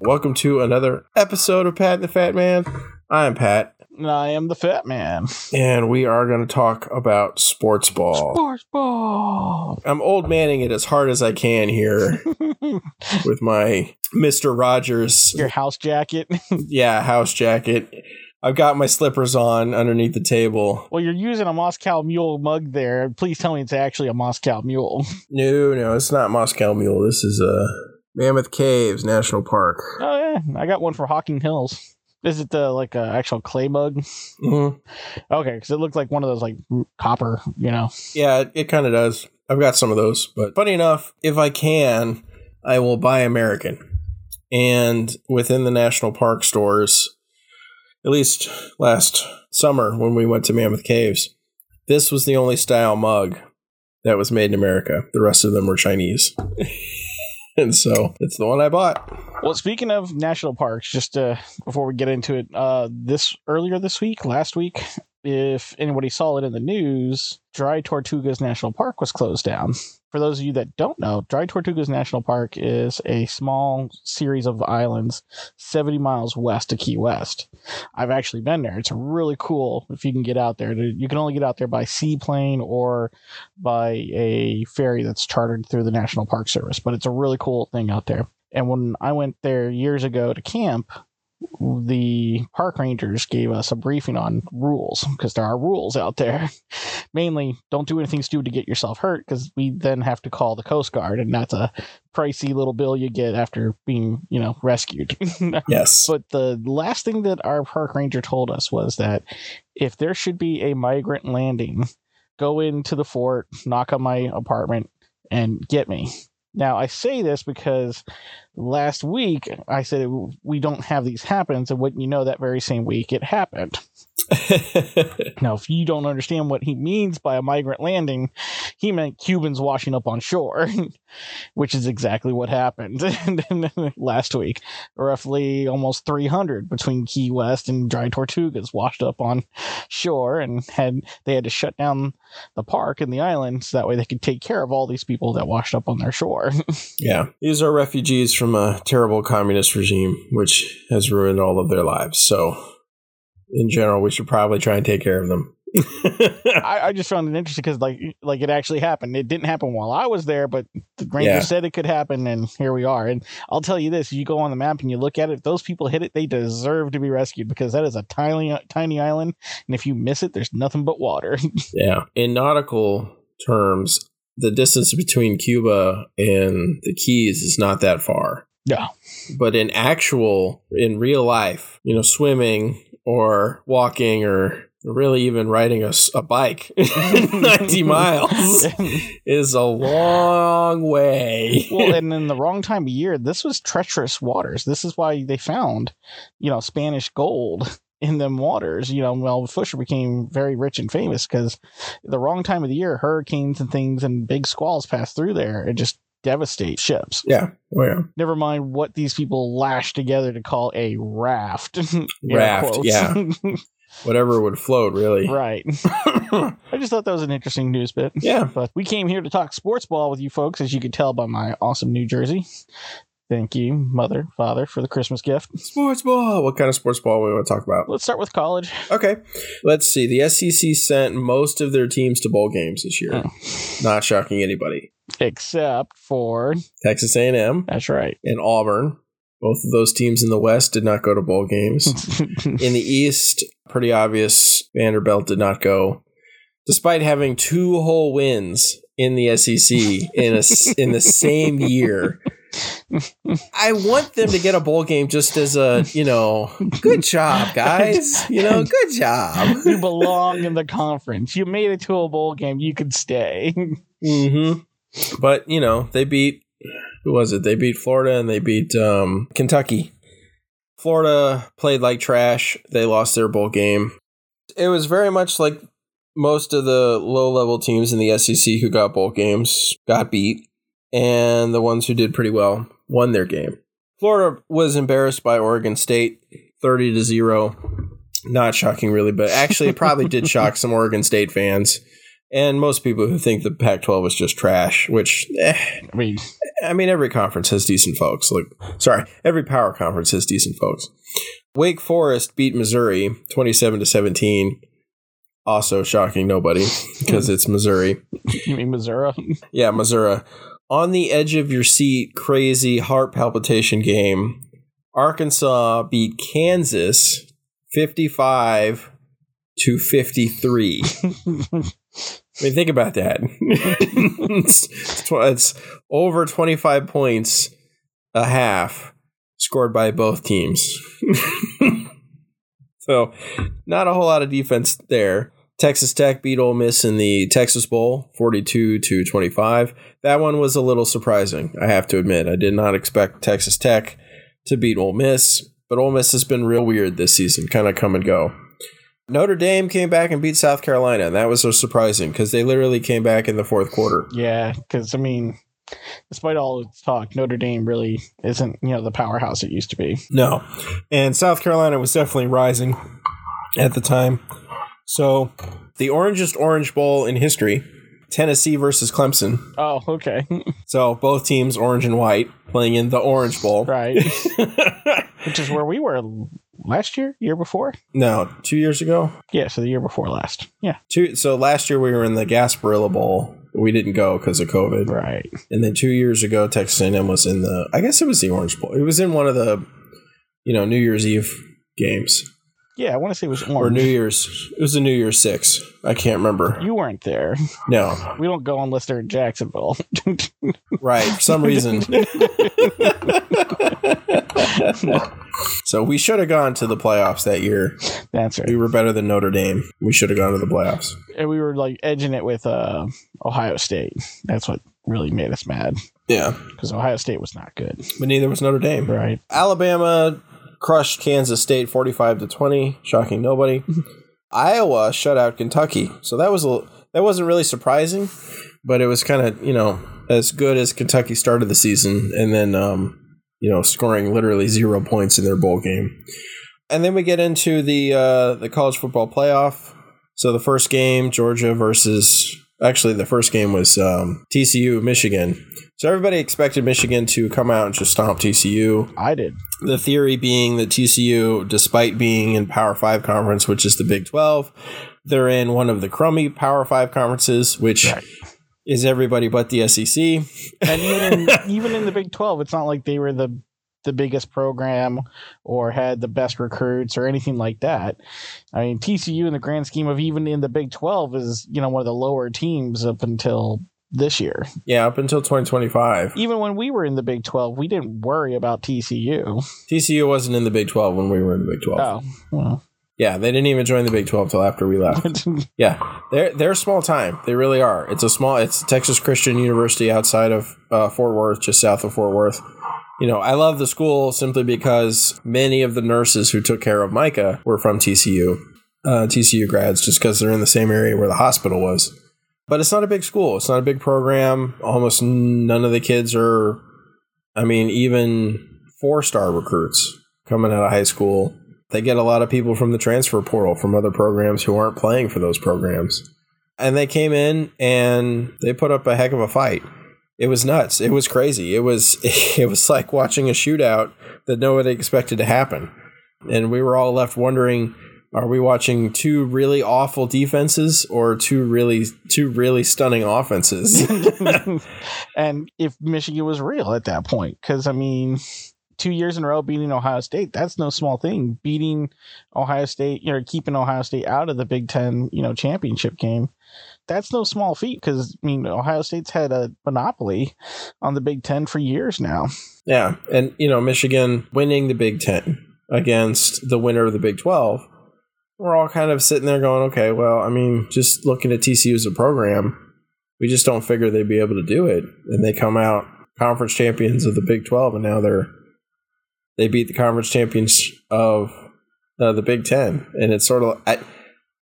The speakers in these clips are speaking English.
Welcome to another episode of Pat and the Fat Man. I'm Pat, And I am the fat man. and we are going to talk about sports ball. Sports ball. I'm old manning it as hard as I can here with my Mr. Rogers, Your house jacket. yeah, house jacket. I've got my slippers on underneath the table. well, you're using a Moscow Mule mug there. Please tell me it's actually a Moscow Mule. No, no, it's not Moscow Mule. This is uh, Mammoth Caves National Park. Oh yeah, I got one for Hocking Hills. Is it the like a actual clay mug? Mhm. Okay, because it looked like one of those like copper, you know. Yeah, it, it kind of does. I've got some of those, but funny enough, if I can, I will buy American. And within the national park stores, at least last summer when we went to Mammoth Caves, this was the only style mug that was made in America. The rest of them were Chinese. and so it's the one I bought. Well, speaking of national parks, just uh, before we get into it, uh, this earlier this week, last week, if anybody saw it in the news, Dry Tortugas National Park was closed down. For those of you that don't know, Dry Tortugas National Park is a small series of islands 70 miles west of Key West. I've actually been there. It's really cool if you can get out there. You can only get out there by seaplane or by a ferry that's chartered through the National Park Service, but it's a really cool thing out there. And when I went there years ago to camp, the park rangers gave us a briefing on rules because there are rules out there. Mainly, don't do anything stupid to get yourself hurt because we then have to call the Coast Guard, and that's a pricey little bill you get after being, you know, rescued. Yes. But the last thing that our park ranger told us was that if there should be a migrant landing, go into the fort, knock on my apartment, and get me. Now, I say this because last week I said we don't have these happen, so wouldn't you know that very same week it happened. Now, if you don't understand what he means by a migrant landing, he meant Cubans washing up on shore, which is exactly what happened last week. Roughly almost 300 between Key West and Dry Tortugas washed up on shore, and had they had to shut down the park and the island so that way they could take care of all these people that washed up on their shore. yeah. These are refugees from a terrible communist regime, which has ruined all of their lives. So, in general, we should probably try and take care of them. I, I just found it interesting because like like it actually happened. It didn't happen while I was there, but the ranger Yeah. said it could happen, and here we are. And I'll tell you this: you go on the map and you look at it. If those people hit it, they deserve to be rescued because that is a tiny tiny island, and if you miss it, there's nothing but water. Yeah. In nautical terms, the distance between Cuba and the Keys is not that far. no, But in actual, in real life, you know, swimming or walking or really even riding a bike 90 miles is a long way. well, and in the wrong time of year, this was treacherous waters. This is why they found, you know, Spanish gold in them waters. You know, well, Fisher became very rich and famous because the wrong time of the year, hurricanes and things and big squalls pass through there and just devastate ships. yeah. Oh, yeah. Never mind what these people lashed together to call a raft. Raft, yeah. Whatever would float, really. right. I just thought that was an interesting news bit. yeah. But we came here to talk sports ball with you folks, as you could tell by my awesome New Jersey. Thank you, mother, father, for the Christmas gift. Sports ball. What kind of sports ball we want to talk about? Let's start with college. Okay. Let's see. The SEC sent most of their teams to bowl games this year. Oh. Not shocking anybody. Except for Texas A&M that's right. and Auburn. Both of those teams in the West did not go to bowl games. in the East, pretty obvious. Vanderbilt did not go, despite having two whole wins in the SEC in a in the same year. I want them to get a bowl game just as a you know, good job, guys. You know, good job. you belong in the conference. You made it to a bowl game. You could stay. hmm But you know, they beat who was it? They beat Florida and they beat um, Kentucky. Florida played like trash. They lost their bowl game. It was very much like most of the low level teams in the SEC who got bowl games got beat, and the ones who did pretty well won their game. Florida was embarrassed by Oregon State, thirty to zero. not shocking, really, but actually, it probably did shock some Oregon State fans and most people who think the Pac-12 is just trash. Which, eh, I mean, I mean, every conference has decent folks. Like, sorry, every power conference has decent folks. Wake Forest beat Missouri twenty-seven to seventeen. Also shocking nobody because it's Missouri. you mean Missouri? Yeah, Missouri. On the edge of your seat, crazy heart palpitation game. Arkansas beat Kansas 55 to 53. I mean, think about that. it's, it's over 25 points a half scored by both teams. so, not a whole lot of defense there. Texas Tech beat Ole Miss in the Texas Bowl 42 to 25. That one was a little surprising, I have to admit. I did not expect Texas Tech to beat Ole Miss, but Ole Miss has been real weird this season, kind of come and go. Notre Dame came back and beat South Carolina. And that was so surprising because they literally came back in the fourth quarter. Yeah, because I mean, despite all its talk, Notre Dame really isn't you know the powerhouse it used to be. No, and South Carolina was definitely rising at the time. So the orangest Orange Bowl in history, Tennessee versus Clemson. Oh, okay, So both teams, orange and white, playing in the Orange Bowl. right. Which is where we were last year, year before. no, two years ago. Yeah, so the year before last. Yeah, Two. So last year we were in the Gasparilla Bowl. We didn't go because of COVID. right. And then two years ago, Texas A&M was in the. I guess it was the Orange Bowl. It was in one of the, you know, New Year's Eve games Yeah, I want to say it was or. New Year's. It was a New Year's Six. I can't remember. you weren't there. No, We don't go unless they're in Jacksonville. right. For some reason. so we should have gone to the playoffs that year. That's right. We were better than Notre Dame. We should have gone to the playoffs. And we were like edging it with uh, Ohio State. That's what really made us mad Yeah, because Ohio State was not good. but neither was Notre Dame. Right. Alabama crushed Kansas State 45 to 20, shocking nobody. Iowa shut out Kentucky. So that was a that wasn't really surprising, but it was kind of, you know, as good as Kentucky started the season and then um, you know, scoring literally 0 points in their bowl game. And then we get into the uh the college football playoff. So the first game, Georgia versus actually the first game was um, TCU Michigan. So everybody expected Michigan to come out and just stomp TCU I did. The theory being that TCU, despite being in Power Five conference, which is the Big Twelve, they're in one of the crummy Power Five conferences, which Right. is everybody but the SEC. And even in, even in the Big Twelve, it's not like they were the the biggest program or had the best recruits or anything like that. I mean, TCU in the grand scheme of even in the Big Twelve is you know one of the lower teams up until this year. Yeah, up until 2025. Even when we were in the Big Twelve, we didn't worry about TCU. TCU wasn't in the Big 12 when we were in the Big 12. Oh, well. Yeah, they didn't even join the Big 12 till after we left. Yeah, they're they're small time. They really are. It's a small. It's Texas Christian University outside of uh, Fort Worth, just south of Fort Worth. You know, I love the school simply because many of the nurses who took care of Micah were from TCU, uh, TCU grads, just because they're in the same area where the hospital was. But it's not a big school. It's not a big program. Almost none of the kids are. I mean, even four star recruits coming out of high school they get a lot of people from the transfer portal from other programs who aren't playing for those programs. And they came in and they put up a heck of a fight. It was nuts. It was crazy. It was it was like watching a shootout that nobody expected to happen. And we were all left wondering are we watching two really awful defenses or two really two really stunning offenses? and if Michigan was real at that point, because I mean, two years in a row beating Ohio State, that's no small thing. Beating Ohio State, you know, keeping Ohio State out of the Big Ten, you know, championship game, that's no small feat. Because I mean, Ohio State's had a monopoly on the Big Ten for years now. Yeah, and you know, Michigan winning the Big Ten against the winner of the Big Twelve. We're all kind of sitting there going, okay, well, I mean, just looking at TCU as a program, we just don't figure they'd be able to do it. And they come out conference champions of the Big Twelve, and now they're they beat the conference champions of uh, the Big Ten, and it's sort of. I,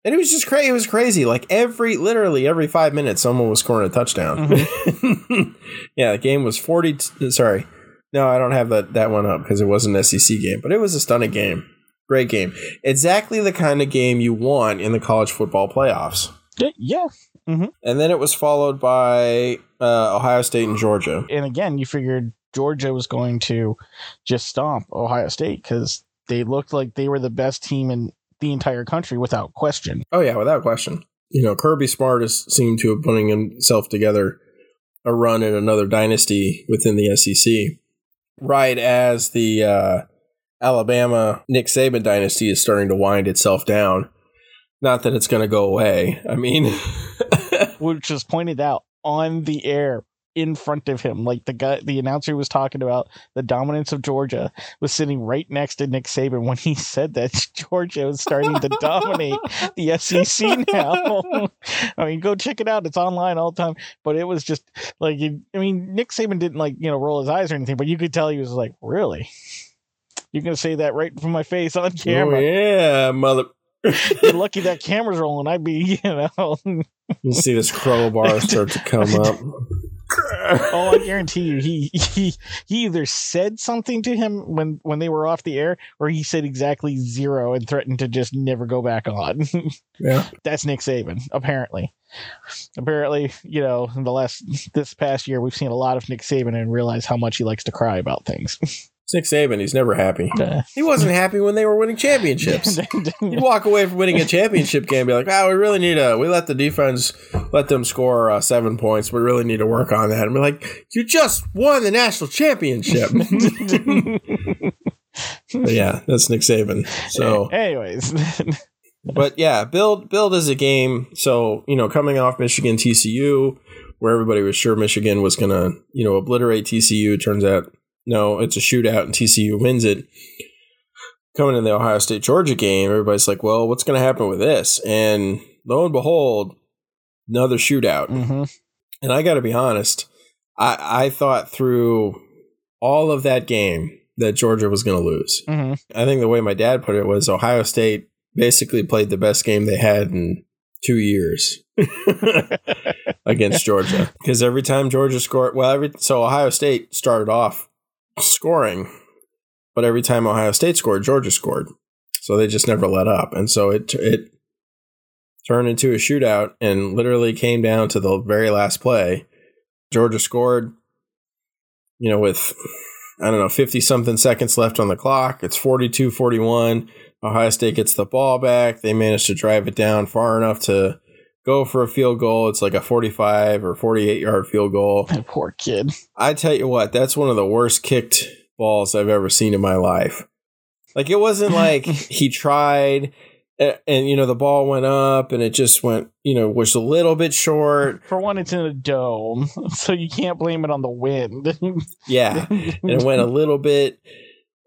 and it was just crazy. It was crazy. Like every, literally every five minutes, someone was scoring a touchdown. yeah, the game was forty. T- sorry, no, I don't have that that one up because it was an SEC game, but it was a stunning game. Great game. Exactly the kind of game you want in the college football playoffs. Yeah. And then it was followed by uh, Ohio State and Georgia. And again, you figured Georgia was going to just stomp Ohio State because they looked like they were the best team in the entire country without question. Oh yeah, without question. You know, Kirby Smart has seemed to have putting himself together a run in another dynasty within the SEC. Right as the uh, Alabama Nick Saban dynasty is starting to wind itself down. Not that it's going to go away. I mean, which was pointed out on the air in front of him. Like the guy, the announcer was talking about the dominance of Georgia was sitting right next to Nick Saban when he said that Georgia was starting to dominate the SEC now. I mean, go check it out. It's online all the time. But it was just like, I mean, Nick Saban didn't like, you know, roll his eyes or anything, but you could tell he was like, really? You're to say that right from my face on oh, camera. Oh, yeah, mother. You're lucky that camera's rolling. I'd be, you know. you see this crowbar start to come up. oh, I guarantee you, he he he either said something to him when when they were off the air, or he said exactly zero and threatened to just never go back on. yeah, that's Nick Saban. Apparently, apparently, you know, in the last this past year, we've seen a lot of Nick Saban and realize how much he likes to cry about things. Nick Saban, he's never happy. he wasn't happy when they were winning championships. He'd walk away from winning a championship game and be like, "Wow, we really need to. We let the defense let them score uh, seven points. We really need to work on that." And we're like, "You just won the national championship." yeah, that's Nick Saban. So, anyways. but yeah, build build is a game. So you know, coming off Michigan TCU, where everybody was sure Michigan was gonna you know obliterate TCU, turns out no, it's a shootout and TCU wins it. Coming in the Ohio State Georgia game, everybody's like, well, what's going to happen with this? And lo and behold, another shootout. Mm-hmm. And I got to be honest, I, I thought through all of that game that Georgia was going to lose. Mm-hmm. I think the way my dad put it was Ohio State basically played the best game they had in two years against Georgia. Because every time Georgia scored, well, every so Ohio State started off scoring, but every time Ohio State scored, Georgia scored. So they just never let up, and so it it turned into a shootout and literally came down to the very last play. Georgia scored, you know, with I don't know, 50 something seconds left on the clock. It's 42 41. Ohio State gets the ball back. They manage to drive it down far enough to go for a field goal. It's like a 45 or 48 yard field goal. Poor kid. I tell you what, that's one of the worst kicked balls I've ever seen in my life. Like it wasn't like he tried and, and, you know the ball went up and it just went you know was a little bit short. For one, it's in a dome, so you can't blame it on the wind. yeah, and it went a little bit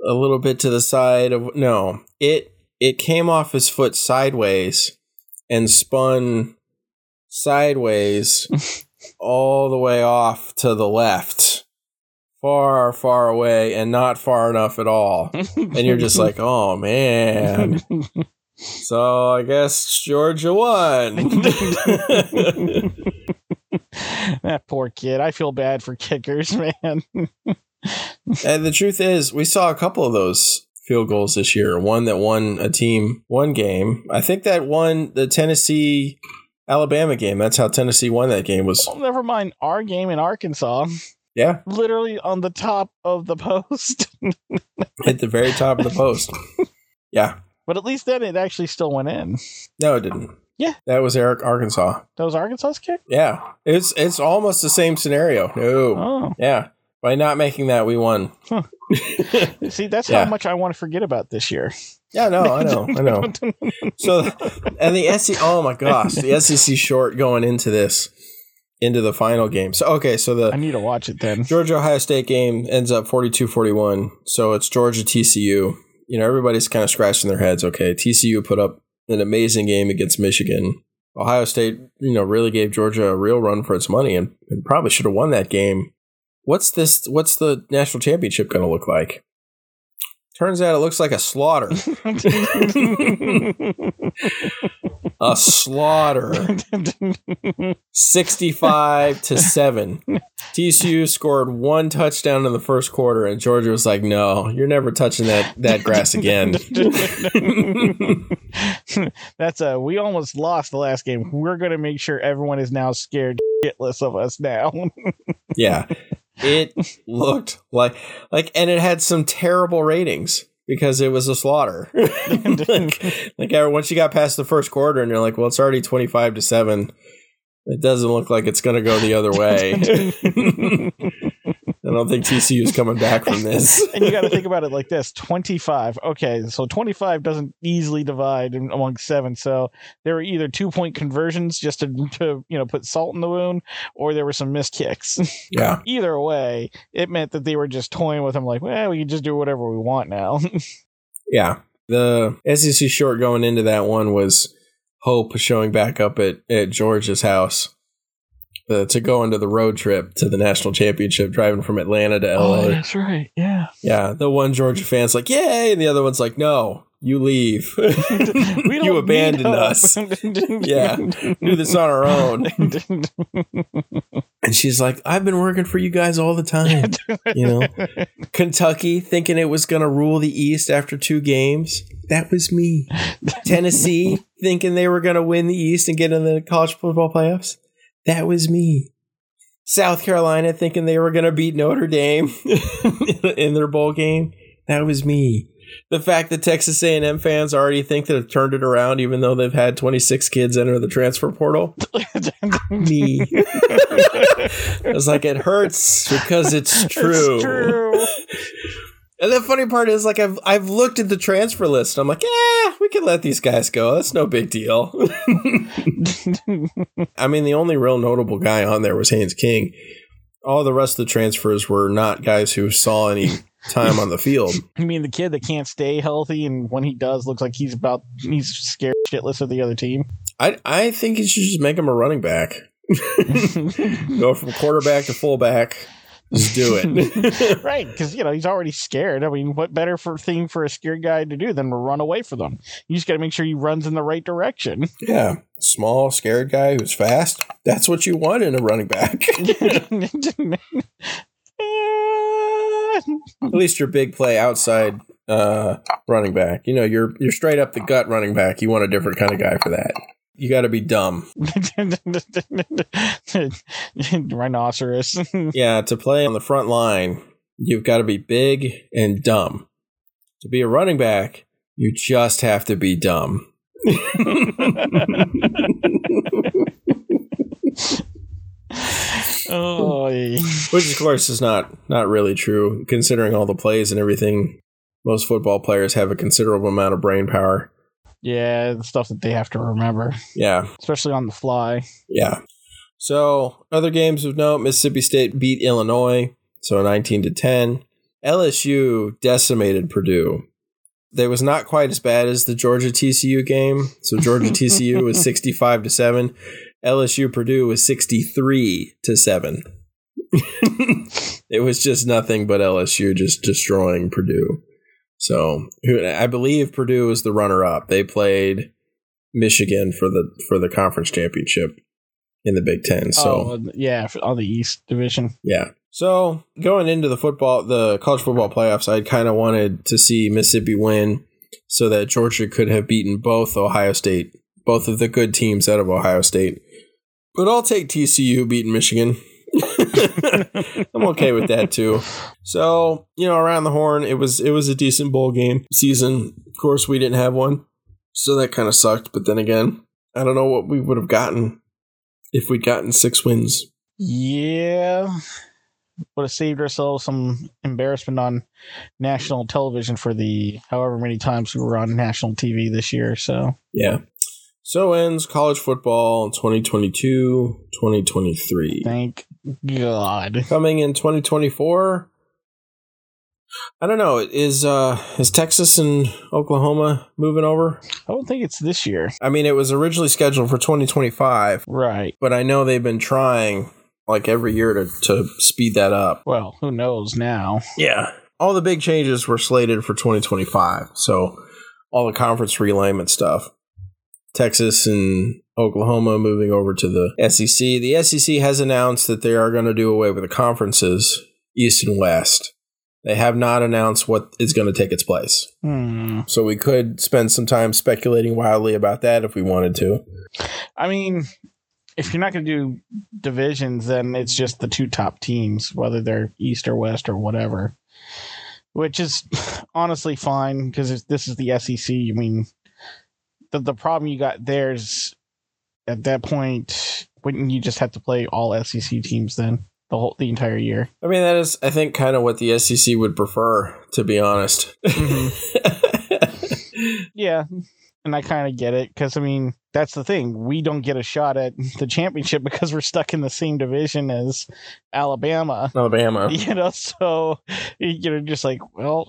a little bit to the side of no it it came off his foot sideways and spun sideways all the way off to the left. Far far away and not far enough at all. And you're just like oh man. So i guess georgia won. That poor kid. I feel bad for kickers man. And the truth is we saw a couple of those field goals this year. One that won a team one game. I think that won the Tennessee Alabama game. That's how Tennessee won that game. Was well, never mind our game in Arkansas. Yeah, literally on the top of the post. At the very top of the post. Yeah, but at least then it actually still went in. No, it didn't. Yeah, that was Eric Arkansas. That was Arkansas's kick. Yeah, it's it's almost the same scenario. No, oh. yeah. By not making that, we won. Huh. See, that's yeah. how much I want to forget about this year. Yeah, no, I know, I know. so, and the SEC, oh my gosh, the SEC short going into this, into the final game. So, okay, so the I need to watch it then. Georgia Ohio State game ends up 42-41. So it's Georgia TCU. You know, everybody's kind of scratching their heads. Okay, TCU put up an amazing game against Michigan. Ohio State, you know, really gave Georgia a real run for its money and, and probably should have won that game what's this what's the national championship going to look like turns out it looks like a slaughter a slaughter. 65 to 7. TCU scored one touchdown in the first quarter and Georgia was like, "No, you're never touching that that grass again." That's a we almost lost the last game. We're going to make sure everyone is now scared shitless of us now. yeah. It looked like like and it had some terrible ratings because it was a slaughter. like, like uh, once you got past the first quarter and you're like, well, it's already 25 to 7. It doesn't look like it's going to go the other way. I don't think TCU is coming back from this. and you got to think about it like this 25. Okay, so 25 doesn't easily divide among seven. So there were either two point conversions just to, to you know put salt in the wound, or there were some missed kicks. Yeah. either way, it meant that they were just toying with them, like, well, we can just do whatever we want now. yeah. The SEC short going into that one was Hope showing back up at, at George's house uh, to go into the road trip to the national championship, driving from Atlanta to LA. Oh, that's right. Yeah. Yeah. The one Georgia fan's like, yay. And the other one's like, no, you leave. you abandoned us. yeah. Do this on our own. and she's like, I've been working for you guys all the time. You know, Kentucky thinking it was going to rule the East after two games. That was me. Tennessee thinking they were going to win the East and get in the college football playoffs. That was me. South Carolina thinking they were going to beat Notre Dame in their bowl game. That was me. The fact that Texas A&M fans already think that have turned it around, even though they've had 26 kids enter the transfer portal. me. I was like, it hurts because it's true. It's true. And the funny part is, like, I've I've looked at the transfer list. I'm like, yeah, we can let these guys go. That's no big deal. I mean, the only real notable guy on there was Haynes King. All the rest of the transfers were not guys who saw any time on the field. I mean, the kid that can't stay healthy, and when he does, looks like he's about he's scared shitless of the other team. I I think you should just make him a running back. Go from quarterback to fullback. Just do it. right, because you know he's already scared. I mean, what better for thing for a scared guy to do than to run away from them? You just got to make sure he runs in the right direction. Yeah, small, scared guy who's fast. That's what you want in a running back. At least your big play outside uh, running back. You know, you're you're straight up the gut running back. You want a different kind of guy for that. You got to be dumb. Rhinoceros. yeah, to play on the front line, you've got to be big and dumb. To be a running back, you just have to be dumb. oh, which of course is not not really true, considering all the plays and everything. Most football players have a considerable amount of brain power. Yeah, the stuff that they have to remember. Yeah. Especially on the fly. Yeah. So, other games of note Mississippi State beat Illinois, so 19 to 10. LSU decimated Purdue. They was not quite as bad as the Georgia TCU game. So Georgia TCU was 65 to 7. LSU Purdue was 63 to 7. it was just nothing but LSU just destroying Purdue. So I believe Purdue was the runner up. They played Michigan for the for the conference championship in the Big Ten. So oh, uh, yeah, on the East Division. Yeah. So going into the football, the college football playoffs, I kind of wanted to see Mississippi win so that Georgia could have beaten both Ohio State, both of the good teams out of Ohio State. But I'll take TCU beating Michigan. I'm okay with that too. So, you know, around the horn, it was it was a decent bowl game season. Of course, we didn't have one. So that kind of sucked, but then again, I don't know what we would have gotten if we'd gotten six wins. Yeah. Would have saved ourselves some embarrassment on national television for the however many times we were on national TV this year. So, yeah. So ends college football 2022 2023. Thank God. Coming in 2024. I don't know. Is uh is Texas and Oklahoma moving over? I don't think it's this year. I mean, it was originally scheduled for 2025. Right. But I know they've been trying like every year to to speed that up. Well, who knows now? Yeah. All the big changes were slated for 2025. So all the conference realignment stuff Texas and Oklahoma moving over to the SEC. The SEC has announced that they are going to do away with the conferences, East and West. They have not announced what is going to take its place. Hmm. So we could spend some time speculating wildly about that if we wanted to. I mean, if you're not going to do divisions, then it's just the two top teams, whether they're East or West or whatever, which is honestly fine because this is the SEC. I mean, the the problem you got there is at that point, wouldn't you just have to play all SEC teams then the whole the entire year? I mean, that is, I think, kind of what the SEC would prefer, to be honest. Mm-hmm. Yeah, and I kind of get it because I mean that's the thing we don't get a shot at the championship because we're stuck in the same division as Alabama. Alabama. You know, so you're just like, well,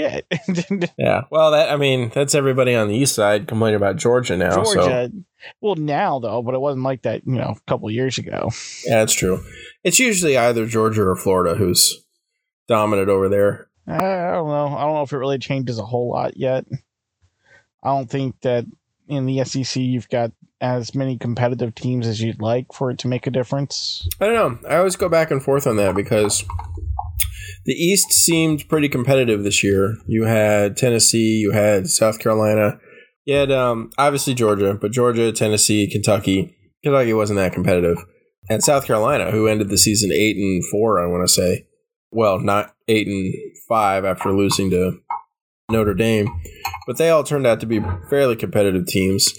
shit. Yeah. Well, that I mean, that's everybody on the east side complaining about Georgia now. So Georgia. Well, now though, but it wasn't like that. You know, a couple years ago. yeah, that's true. It's usually either Georgia or Florida who's dominant over there. I don't know. I don't know if it really changes a whole lot yet. I don't think that in the SEC you've got as many competitive teams as you'd like for it to make a difference. I don't know. I always go back and forth on that because the East seemed pretty competitive this year. You had Tennessee, you had South Carolina, you had um, obviously Georgia, but Georgia, Tennessee, Kentucky. Kentucky wasn't that competitive, and South Carolina, who ended the season eight and four, I want to say. Well, not eight and five after losing to Notre Dame, but they all turned out to be fairly competitive teams.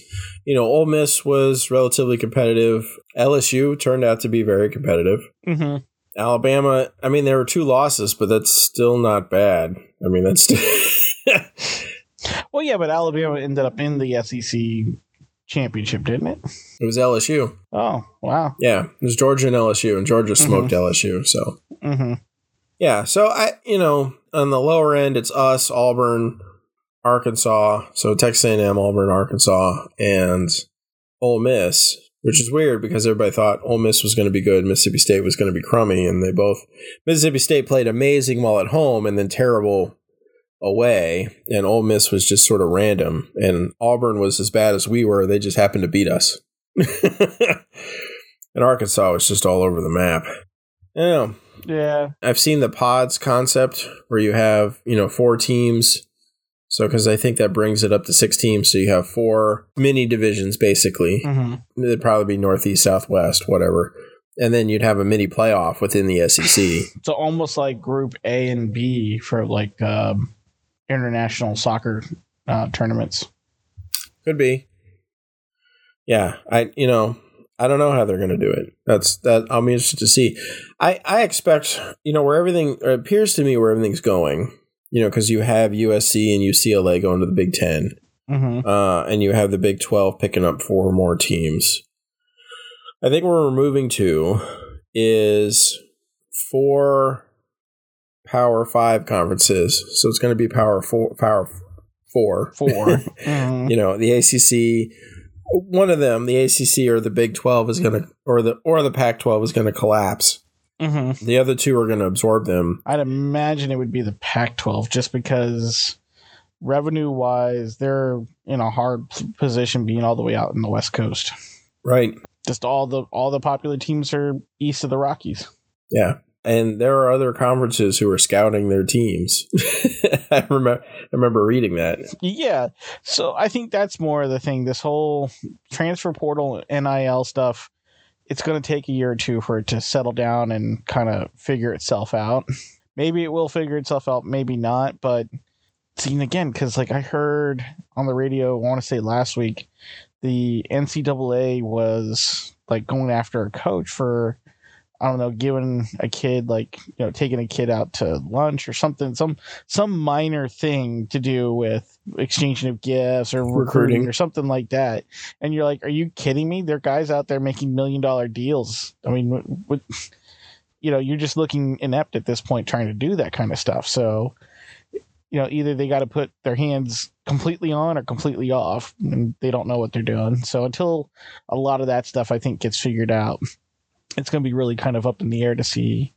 You know, Ole Miss was relatively competitive. LSU turned out to be very competitive. Mm-hmm. Alabama, I mean, there were two losses, but that's still not bad. I mean, that's Well, yeah, but Alabama ended up in the SEC championship, didn't it? it was LSU. Oh, wow. Yeah, it was Georgia and LSU, and Georgia smoked LSU. So Mm-hmm. yeah, so I, you know, on the lower end, it's us, Auburn, Arkansas. So Texas A&M, Auburn, Arkansas, and Ole Miss, which is weird because everybody thought Ole Miss was going to be good, Mississippi State was going to be crummy, and they both Mississippi State played amazing while at home and then terrible away, and Ole Miss was just sort of random, and Auburn was as bad as we were. They just happened to beat us, and Arkansas was just all over the map. Yeah, Yeah. I've seen the pods concept where you have, you know, four teams. So, because I think that brings it up to six teams. So you have four mini divisions, basically. Mm-hmm. It'd probably be Northeast, Southwest, whatever. And then you'd have a mini playoff within the SEC. So almost like Group A and B for like um, international soccer uh, tournaments. Could be. Yeah, I you know I don't know how they're going to do it. That's that I'll be interested to see. I I expect you know where everything or appears to me where everything's going. You know because you have USC and UCLA going to the Big Ten. Mm-hmm. uh, and you have the Big 12 picking up four more teams. I think where we're moving to is four Power Five conferences. So it's going to be Power Four. Power Four. 4 Mhm. You know, the ACC. One of them, the ACC or the Big 12, is going to, or the or the Pac 12 is going to collapse. Mhm. The other two are going to absorb them. I'd imagine it would be the Pac 12 just because revenue wise, they're in a hard position being all the way out in the West Coast. Right. Just all the all the popular teams are east of the Rockies. Yeah. And there are other conferences who are scouting their teams. I remember I remember reading that. Yeah. So I think that's more of the thing. This whole transfer portal NIL stuff, it's going to take a year or two for it to settle down and kind of figure itself out. Maybe it will figure itself out, maybe not. But seeing again, because like I heard on the radio, I want to say last week, the NCAA was like going after a coach for. I don't know, giving a kid like you know, taking a kid out to lunch or something, some some minor thing to do with exchanging of gifts or recruiting, Recruiting. or something like that. And you're like, are you kidding me? There are guys out there making million dollar deals. I mean, what, what, you know, you're just looking inept at this point trying to do that kind of stuff. So, you know, either they got to put their hands completely on or completely off, and they don't know what they're doing. So until a lot of that stuff, I think, gets figured out, it's going to be really kind of up in the air to see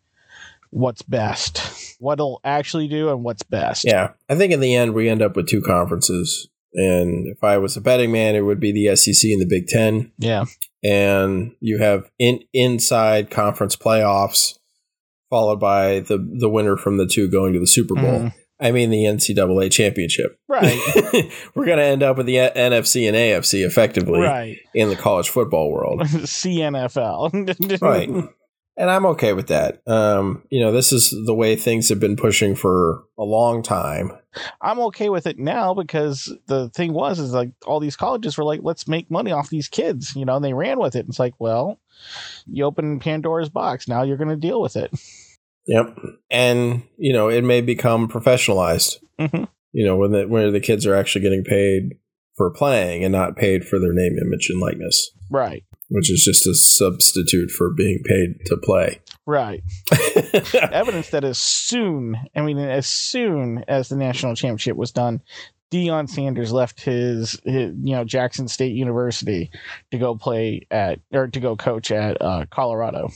what's best, what'll actually do, and what's best. Yeah. I think in the end we end up with two conferences And if I was a betting man, it would be the SEC and the Big Ten. Yeah. And you have in inside conference playoffs, followed by the the winner from the two going to the Super Bowl. Mhm. I mean the NCAA championship. Right. We're going to end up with the NFC and AFC effectively right. in the college football world. CNFL. right. And I'm okay with that. Um, you know, this is the way things have been pushing for a long time. I'm okay with it now because the thing was is like all these colleges were like, let's make money off these kids, you know, and they ran with it. It's like, well, you open Pandora's box. Now you're going to deal with it. Yep. And, you know, it may become professionalized, Mhm. you know, when the, where the kids are actually getting paid for playing and not paid for their name, image, and likeness, Right. which is just a substitute for being paid to play. Right. Evidence that as soon, I mean, as soon as the national championship was done, Deion Sanders left his, his, you know, Jackson State University to go play at, or to go coach at uh, Colorado.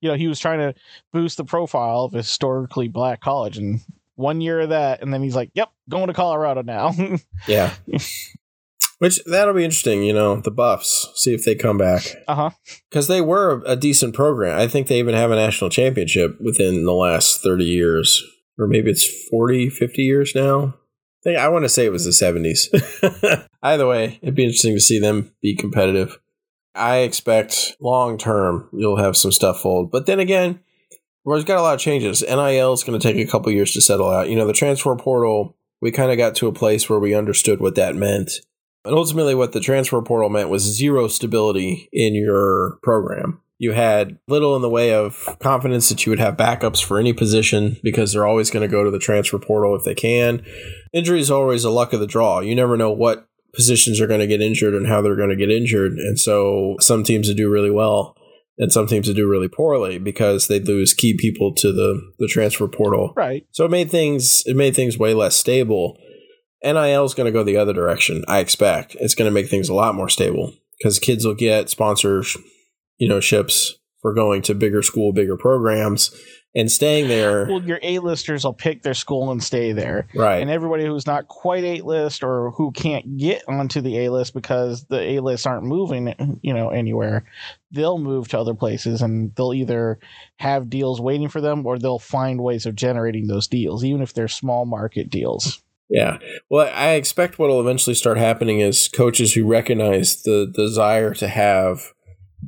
You know, he was trying to boost the profile of a historically black college, and one year of that, and then he's like, "Yep, going to Colorado now." yeah. Which that'll be interesting, you know, the Buffs, see if they come back. uh huh. Because they were a decent program. I think they even have a national championship within the last 30 years. Or maybe it's 40, 50 years now. I, I want to say it was the 70s. Either way, it'd be interesting to see them be competitive. I expect long term you'll have some stuff fold. But then again, we've got a lot of changes. NIL is going to take a couple years to settle out. You know, the transfer portal, we kind of got to a place where we understood what that meant. And ultimately, what the transfer portal meant was zero stability in your program. You had little in the way of confidence that you would have backups for any position because they're always going to go to the transfer portal if they can. Injury is always a luck of the draw. You never know what positions are going to get injured and how they're going to get injured. And so some teams that do really well and some teams that do really poorly because they lose key people to the, the transfer portal. Right. So it made things it made things way less stable. NIL is going to go the other direction. I expect it's going to make things a lot more stable because kids will get sponsors, you know, ships for going to bigger school, bigger programs, and staying there. Well, your A-listers will pick their school and stay there. right. and everybody who's not quite A list or who can't get onto the A list because the A lists aren't moving, you know, anywhere, they'll move to other places and they'll either have deals waiting for them or they'll find ways of generating those deals, even if they're small market deals. Yeah. Well, I expect what will eventually start happening is coaches who recognize the desire to have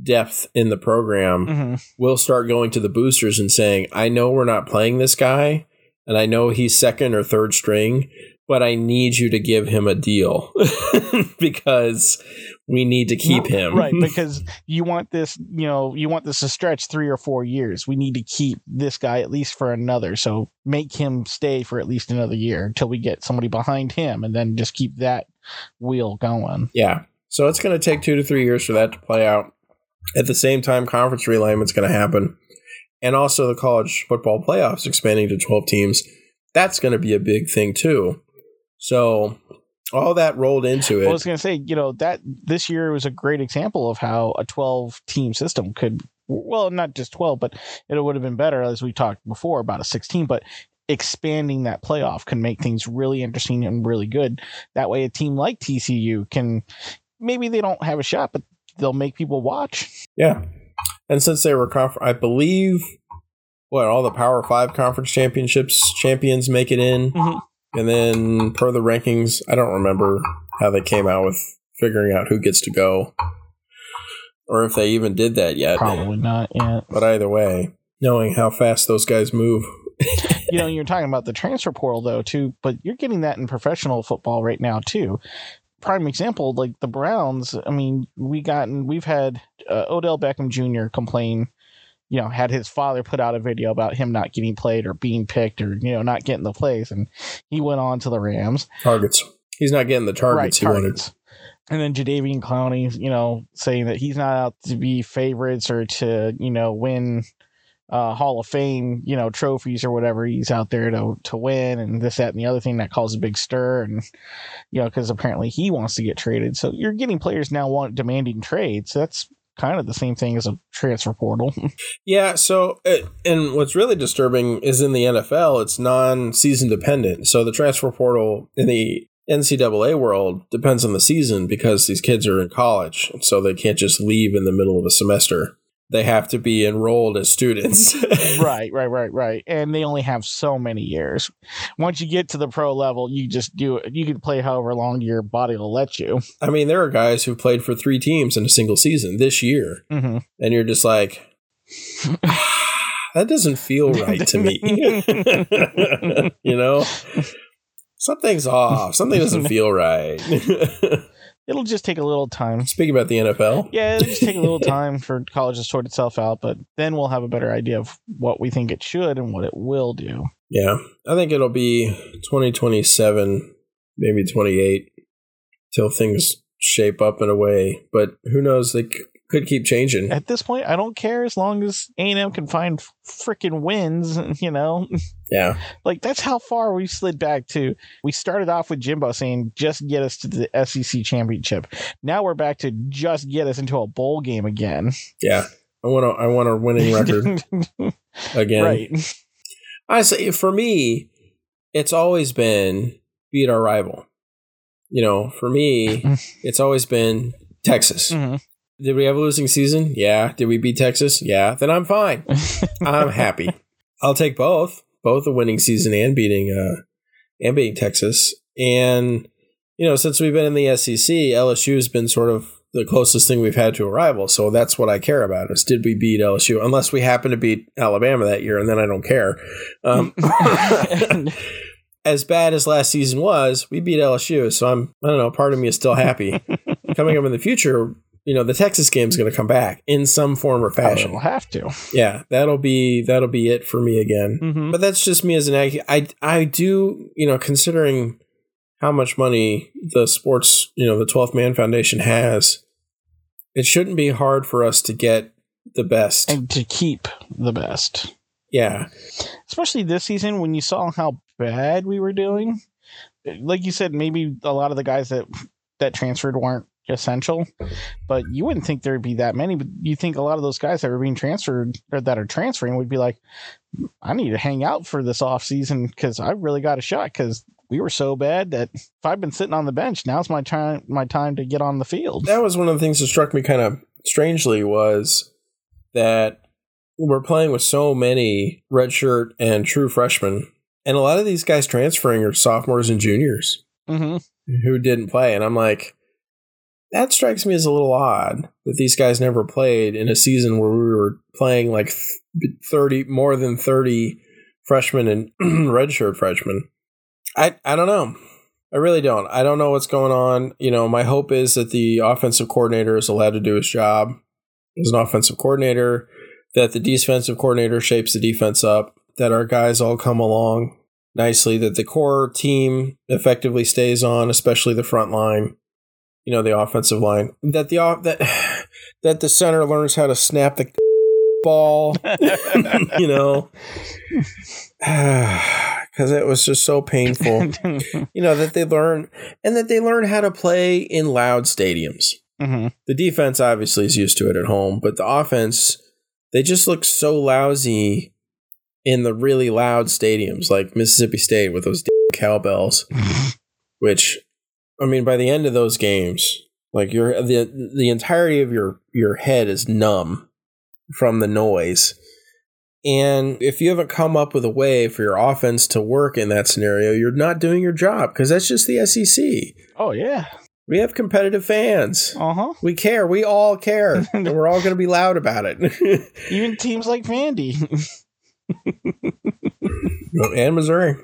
depth in the program Mm-hmm. will start going to the boosters and saying, I know we're not playing this guy, and I know he's second or third string, but I need you to give him a deal because we need to keep him. right? Because you want this, you know, you want this to stretch three or four years. We need to keep this guy at least for another. So make him stay for at least another year until we get somebody behind him, and then just keep that wheel going. Yeah. So it's going to take two to three years for that to play out. At the same time, conference realignment's going to happen. And also the college football playoffs expanding to 12 teams. That's going to be a big thing too. So all that rolled into it. I was going to say, you know, that this year was a great example of how a 12 team system could, well, not just 12, but it would have been better, as we talked before, about a 16, but expanding that playoff can make things really interesting and really good. That way, a team like TCU can maybe they don't have a shot, but they'll make people watch. Yeah. And since they were, conf- I believe, what, all the Power Five conference championships champions make it in. Mhm. And then per the rankings, I don't remember how they came out with figuring out who gets to go or if they even did that yet. Probably not yet. But either way, knowing how fast those guys move. you know, you're talking about the transfer portal though too, but you're getting that in professional football right now too. Prime example, like the Browns. I mean, we gotten we've had uh, Odell Beckham Jr. complain. You know, had his father put out a video about him not getting played or being picked or you know not getting the plays, and he went on to the Rams. Targets. He's not getting the targets he wanted. And then Jadeveon Clowney, you know, saying that he's not out to be favorites or to, you know, win uh, Hall of Fame, you know, trophies or whatever. He's out there to to win and this, that, and the other thing that caused a big stir. And, you know, because apparently he wants to get traded. So you're getting players now want demanding trades. That's kind of the same thing as a transfer portal. Yeah, so it, and what's really disturbing is in the NFL, it's non-season dependent. So the transfer portal in the NCAA world depends on the season because these kids are in college, so they can't just leave in the middle of a semester. They have to be enrolled as students. right, right, right, right. And they only have so many years. Once you get to the pro level, you just do it. You can play however long your body will let you. I mean, there are guys who played for three teams in a single season this year, Mm-hmm. and you're just like, that doesn't feel right to me. you know, something's off. Something doesn't feel right. It'll just take a little time. Speaking about the NFL, Yeah, it'll just take a little time for college to sort itself out, but then we'll have a better idea of what we think it should and what it will do. yeah, I think it'll be 2027, maybe 28, till things shape up in a way. But who knows? C- could keep changing. At this point, I don't care as long as A&M can find freaking wins, you know? Yeah, Like, that's how far we slid back to. We started off with Jimbo saying, just get us to the SEC championship. Now we're back to just get us into a bowl game again. yeah. I want to. I want a winning record again. right. I say for me, it's always been beat our rival. You know, for me, it's always been Texas. Mhm. Did we have a losing season? Yeah. Did we beat Texas? Yeah. Then I'm fine. I'm happy. I'll take both, both a winning season and beating uh and beating Texas. And you know, since we've been in the SEC, LSU has been sort of the closest thing we've had to a rival. So that's what I care about is did we beat LSU? Unless we happen to beat Alabama that year, and then I don't care. Um, as bad as last season was, we beat LSU. So I'm I don't know, part of me is still happy. Coming up in the future, you know, the Texas game is going to come back in some form or fashion. We'll have to. Yeah, that'll be that'll be it for me again. Mhm. But that's just me as an ag. I I do you know considering how much money the sports you know the 12th Man Foundation has, it shouldn't be hard for us to get the best. And to keep the best. yeah, especially this season when you saw how bad we were doing. Like you said, maybe a lot of the guys that that transferred weren't essential, but you wouldn't think there'd be that many. But you think a lot of those guys that were being transferred or that are transferring would be like, I need to hang out for this off season because I really got a shot because we were so bad that if I've been sitting on the bench, now's my time my time to get on the field. that was one of the things that struck me kind of strangely was that we're playing with so many redshirt and true freshmen, and a lot of these guys transferring are sophomores and juniors. hmm who didn't play. And I'm like, that strikes me as a little odd that these guys never played in a season where we were playing like 30, more than 30 freshmen and redshirt freshmen. I, I don't know. I really don't. I don't know what's going on. You know, my hope is that the offensive coordinator is allowed to do his job as an offensive coordinator, that the defensive coordinator shapes the defense up, that our guys all come along nicely, that the core team effectively stays on, especially the front line, you know, the offensive line, that the off- that that the center learns how to snap the ball, you know, because it was just so painful. You know that they learn and that they learn how to play in loud stadiums. hmm The defense obviously is used to it at home, but the offense, they just look so lousy in the really loud stadiums like Mississippi State with those cowbells, which I mean by the end of those games, like your the the entirety of your your head is numb from the noise. And if you haven't come up with a way for your offense to work in that scenario, you're not doing your job because that's just the SEC. Oh yeah. We have competitive fans. Uh huh. We care. We all care. and we're all going to be loud about it. Even teams like Vandy. and Missouri.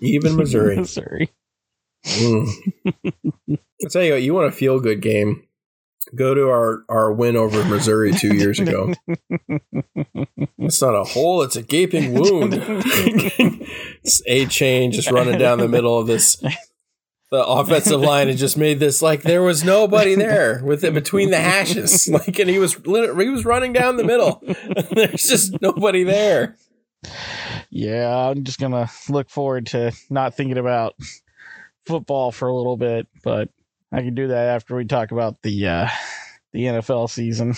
Even Missouri. Missouri. Mm. I'll tell you what, you want a feel good game. Go to our, our win over Missouri two years ago. It's not a hole, it's a gaping wound. it's a chain just running down the middle of this. The offensive line had just made this like there was nobody there with it between the hashes. Like, and he was he was running down the middle. There's just nobody there. Yeah, I'm just gonna look forward to not thinking about football for a little bit, but I can do that after we talk about the uh, the NFL season.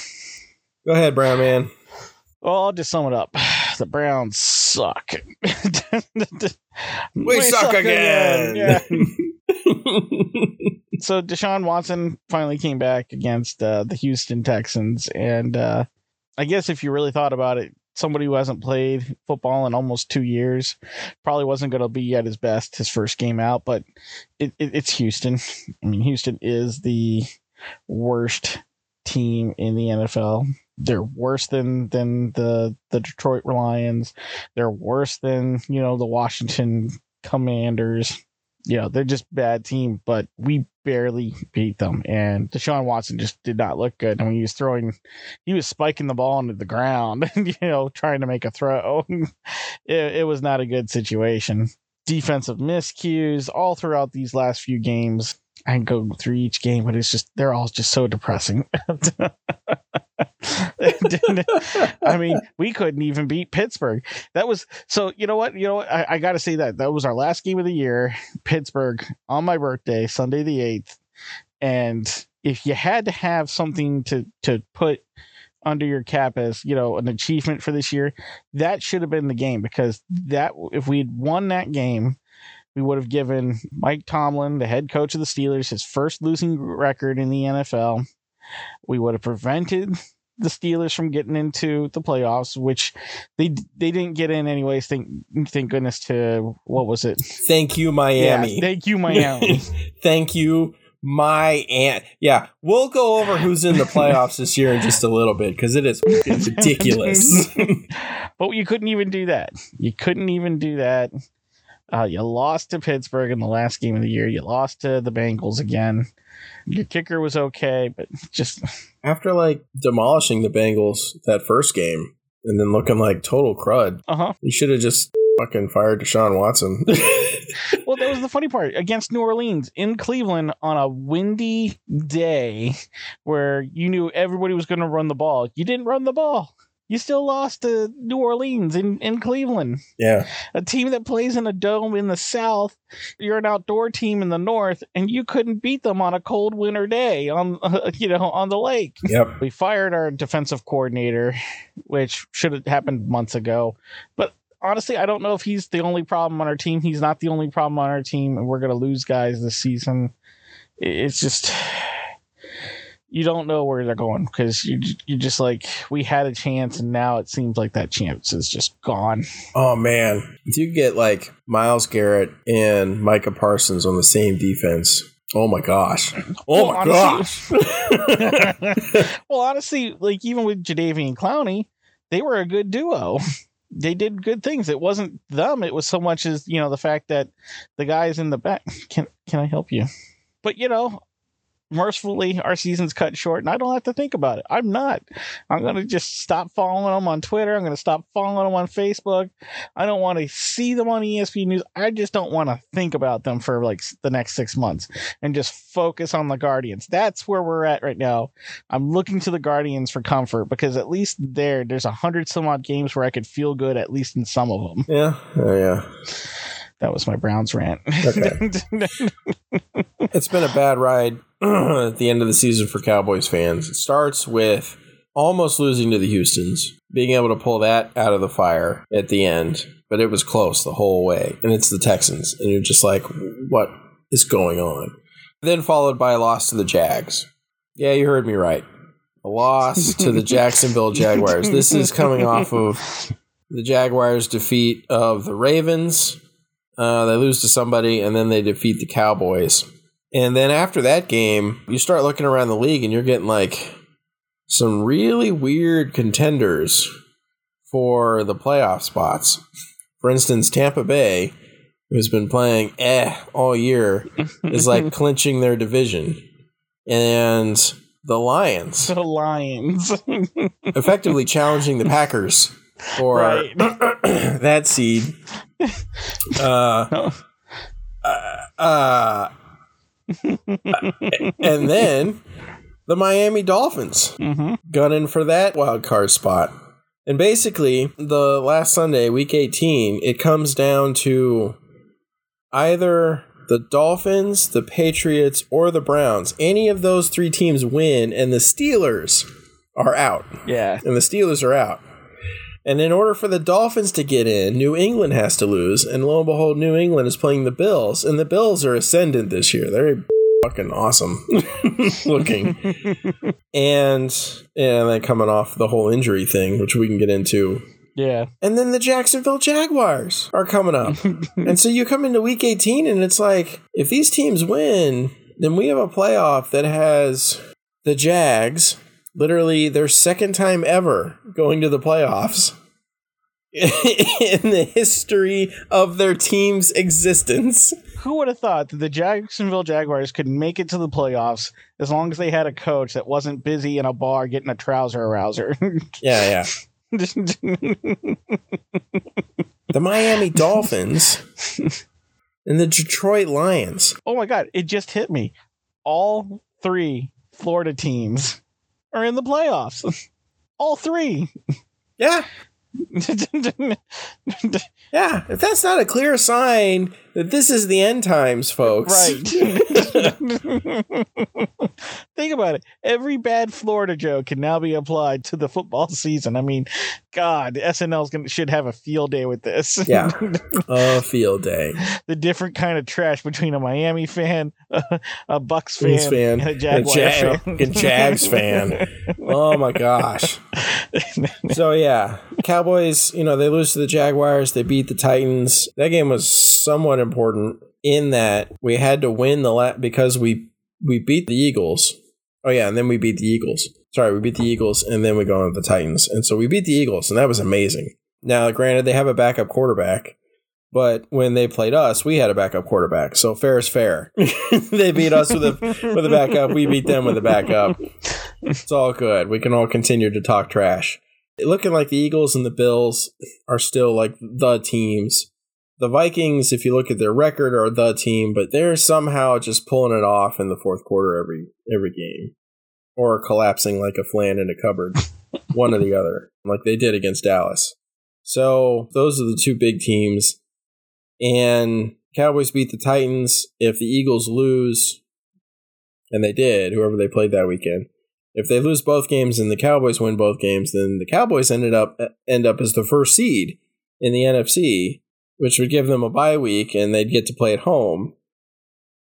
Go ahead, Brown man. Well, I'll just sum it up. The Browns suck. we, suck, again. Yeah. so Deshaun Watson finally came back against uh, the Houston Texans, and uh, I guess if you really thought about it, somebody who hasn't played football in almost two years probably wasn't going to be at his best his first game out. But it, it, it's Houston. I mean, Houston is the worst team in the NFL. They're worse than than the the Detroit Lions. They're worse than you know the Washington Commanders you know, they're just bad team, but we barely beat them. And Deshaun Watson just did not look good. I mean, he was throwing, he was spiking the ball into the ground, you know, trying to make a throw. it, it was not a good situation. Defensive miscues all throughout these last few games. I can go through each game, but it's just, they're all just so depressing. I mean, we couldn't even beat Pittsburgh. That was so. You know what? You know what? I, I got to say that that was our last game of the year. Pittsburgh on my birthday, Sunday the eighth, and if you had to have something to to put under your cap as you know an achievement for this year, that should have been the game because that if we'd won that game, we would have given Mike Tomlin, the head coach of the Steelers, his first losing record in the NFL. We would have prevented the Steelers from getting into the playoffs, which they they didn't get in anyways. Thank thank goodness to what was it? Thank you, Miami. Yeah, thank you, Miami. thank you, my aunt. Yeah, we'll go over who's in the playoffs this year in just a little bit because it is ridiculous. but you couldn't even do that. You couldn't even do that. Uh, you lost to Pittsburgh in the last game of the year. You lost to the Bengals again. Your kicker was okay, but just after like demolishing the Bengals that first game and then looking like total crud. Uh huh. You should have just fucking fired Deshaun Watson. well, that was the funny part against New Orleans in Cleveland on a windy day where you knew everybody was going to run the ball. You didn't run the ball you still lost to New Orleans in, in Cleveland. Yeah. A team that plays in a dome in the South. You're an outdoor team in the North, and you couldn't beat them on a cold winter day on, uh, you know, on the lake. Yep. We fired our defensive coordinator, which should have happened months ago. But honestly, I don't know if he's the only problem on our team. He's not the only problem on our team, and we're going to lose guys this season. It's just you don't know where they're going because you you just like we had a chance and now it seems like that chance is just gone. Oh man, if you get like Myles Garrett and Micah Parsons on the same defense, oh my gosh, oh well, my honestly, gosh. well, honestly, like even with Jadeveon Clowney, they were a good duo. They did good things. It wasn't them. It was so much as you know the fact that the guys in the back. Can can I help you? But you know, mercifully our season's cut short and I don't have to think about it. I'm not. I'm going to just stop following them on Twitter. I'm going to stop following them on Facebook. I don't want to see them on ESPN News. I just don't want to think about them for like the next six months and just focus on the Guardians. That's where we're at right now. I'm looking to the Guardians for comfort because at least there, there's a hundred some odd games where I could feel good at least in some of them. Yeah. Yeah. That was my Browns rant. Okay. it's been a bad ride at the end of the season for Cowboys fans. It starts with almost losing to the Houstons, being able to pull that out of the fire at the end, but it was close the whole way. And it's the Texans, and you're just like, what is going on? Then followed by a loss to the Jags. Yeah, you heard me right. A loss to the Jacksonville Jaguars. This is coming off of the Jaguars' defeat of the Ravens uh, they lose to somebody, and then they defeat the Cowboys. And then after that game, you start looking around the league, and you're getting like some really weird contenders for the playoff spots. For instance, Tampa Bay, who's been playing eh all year, is like clinching their division. And the Lions. The Lions. effectively challenging the Packers for right. that seed. Uh, uh, uh, and then the Miami Dolphins mm-hmm. gunning for that wild card spot. And basically, the last Sunday, week 18, it comes down to either the Dolphins, the Patriots, or the Browns. Any of those three teams win, and the Steelers are out. Yeah. And the Steelers are out. And in order for the Dolphins to get in, New England has to lose. And lo and behold, New England is playing the Bills. And the Bills are ascendant this year. They're fucking awesome looking. and and then coming off the whole injury thing, which we can get into. Yeah. And then the Jacksonville Jaguars are coming up. and so you come into week 18 and it's like if these teams win, then we have a playoff that has the Jags literally their second time ever going to the playoffs in the history of their team's existence. Who would have thought that the Jacksonville Jaguars could make it to the playoffs as long as they had a coach that wasn't busy in a bar getting a trouser arouser? Yeah, yeah. the Miami Dolphins and the Detroit Lions. oh my god, it just hit me. All three Florida teams are in the playoffs. All three. Yeah, yeah. If that's not a clear sign that this is the end times, folks. Right. Think about it. Every bad Florida joke can now be applied to the football season. I mean, God, SNL gonna should have a field day with this. Yeah. a field day. the different kind of trash between a Miami fan, a, a Bucks fan, fan, and a Jaguar Ja- fan. a Jags fan. Oh my gosh. So yeah, Cowboys. You know they lose to the Jaguars. They beat the Titans. That game was somewhat important in that we had to win the la- because we we beat the Eagles. Oh yeah, and then we beat the Eagles. Sorry, we beat the Eagles, and then we go on to the Titans, and so we beat the Eagles, and that was amazing. Now, granted, they have a backup quarterback, but when they played us, we had a backup quarterback, so fair is fair. they beat us with a with a backup. We beat them with a backup. It's all good. We can all continue to talk trash. Looking like the Eagles and the Bills are still like the teams. The Vikings, if you look at their record, are the team, but they're somehow just pulling it off in the fourth quarter every every game, or collapsing like a flan in a cupboard, one or the other, like they did against Dallas. So those are the two big teams, and Cowboys beat the Titans. If the Eagles lose, and they did, whoever they played that weekend, if they lose both games and the Cowboys win both games, then the Cowboys ended up end up as the first seed in the NFC, which would give them a bye week and they'd get to play at home.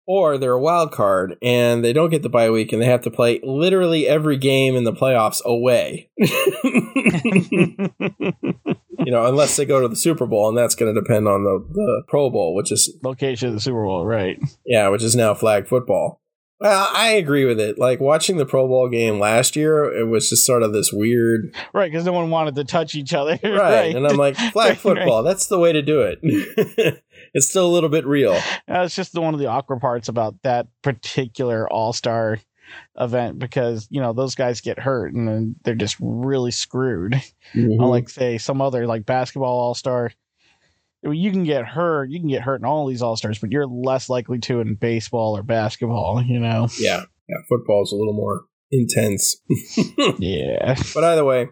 Or they're a wild card and they don't get the bye week and they have to play literally every game in the playoffs away. you know, unless they go to the Super Bowl, and that's going to depend on the, the Pro Bowl, which is Location of the Super Bowl, right? yeah, which is now flag football. Well, I agree with it. Like watching the Pro Bowl game last year, it was just sort of this weird, Right, because no one wanted to touch each other. right? right. And I'm like, flag football, that's the way to do it. it's still a little bit real. That's just the, one of the awkward parts about that particular All Star event because you know those guys get hurt and then they're just really screwed. Mm-hmm. Unlike say some other like basketball All Star, you can get hurt. You can get hurt in all these All Stars, but you're less likely to in baseball or basketball. You know. yeah, yeah, football is a little more intense. Yeah. But either way,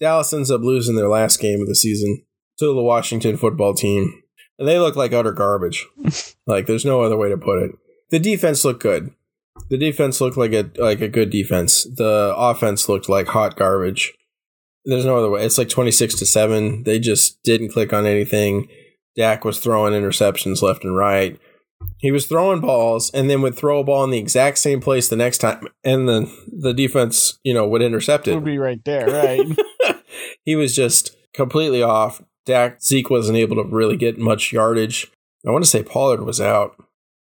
Dallas ends up losing their last game of the season to the Washington football team. And they look like utter garbage. like there's no other way to put it. The defense looked good. The defense looked like a like a good defense. The offense looked like hot garbage. There's no other way. It's like 26 to 7. They just didn't click on anything. Dak was throwing interceptions left and right. He was throwing balls and then would throw a ball in the exact same place the next time and the the defense, you know, would intercept it Would be right there, right? he was just completely off. Dak Zeke wasn't able to really get much yardage. I want to say Pollard was out,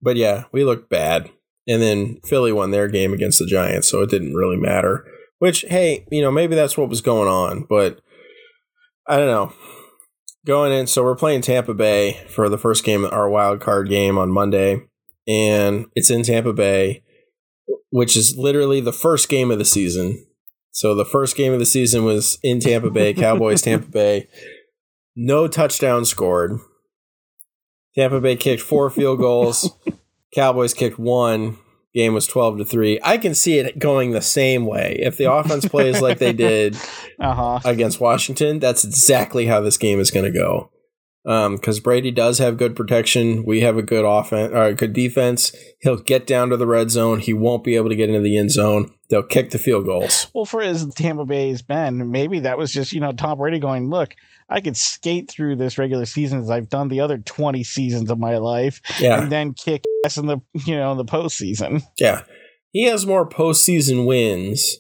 but yeah, we looked bad. And then Philly won their game against the Giants, so it didn't really matter. Which, hey, you know, maybe that's what was going on, but I don't know. Going in, so we're playing Tampa Bay for the first game, our wild card game on Monday, and it's in Tampa Bay, which is literally the first game of the season. So the first game of the season was in Tampa Bay, Cowboys Tampa Bay. No touchdown scored. Tampa Bay kicked four field goals. Cowboys kicked one. Game was 12 to 3. I can see it going the same way. If the offense plays like they did Uh huh. against Washington, that's exactly how this game is going to go. because um, Brady does have good protection. We have a good offense or a good defense. He'll get down to the red zone. He won't be able to get into the end zone. They'll kick the field goals. Well, for as Tampa Bay's been, maybe that was just you know Tom Brady going, look, I could skate through this regular season as I've done the other twenty seasons of my life, yeah. and then kick ass in the you know in the postseason. Yeah, he has more postseason wins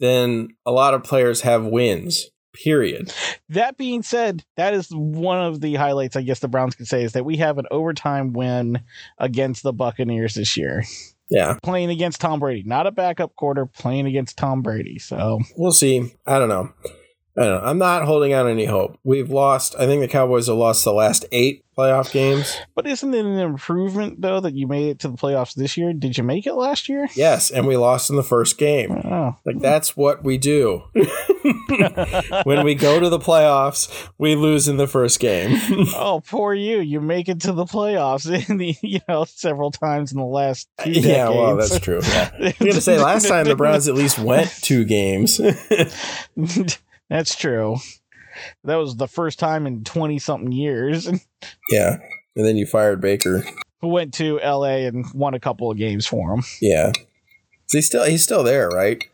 than a lot of players have wins. Period. That being said, that is one of the highlights I guess the Browns could say is that we have an overtime win against the Buccaneers this year. Yeah. Playing against Tom Brady. Not a backup quarter, playing against Tom Brady. So we'll see. I don't know. I don't know. I'm not holding out any hope. We've lost. I think the Cowboys have lost the last eight playoff games. But isn't it an improvement though that you made it to the playoffs this year? Did you make it last year? Yes, and we lost in the first game. Oh. Like that's what we do. when we go to the playoffs, we lose in the first game. oh, poor you! You make it to the playoffs in the you know several times in the last two decades. Yeah, well, that's true. Yeah. I'm gonna say last time the Browns at least went two games. That's true. That was the first time in 20 something years. Yeah. And then you fired Baker. Who went to LA and won a couple of games for him. Yeah. He's still he's still there, right?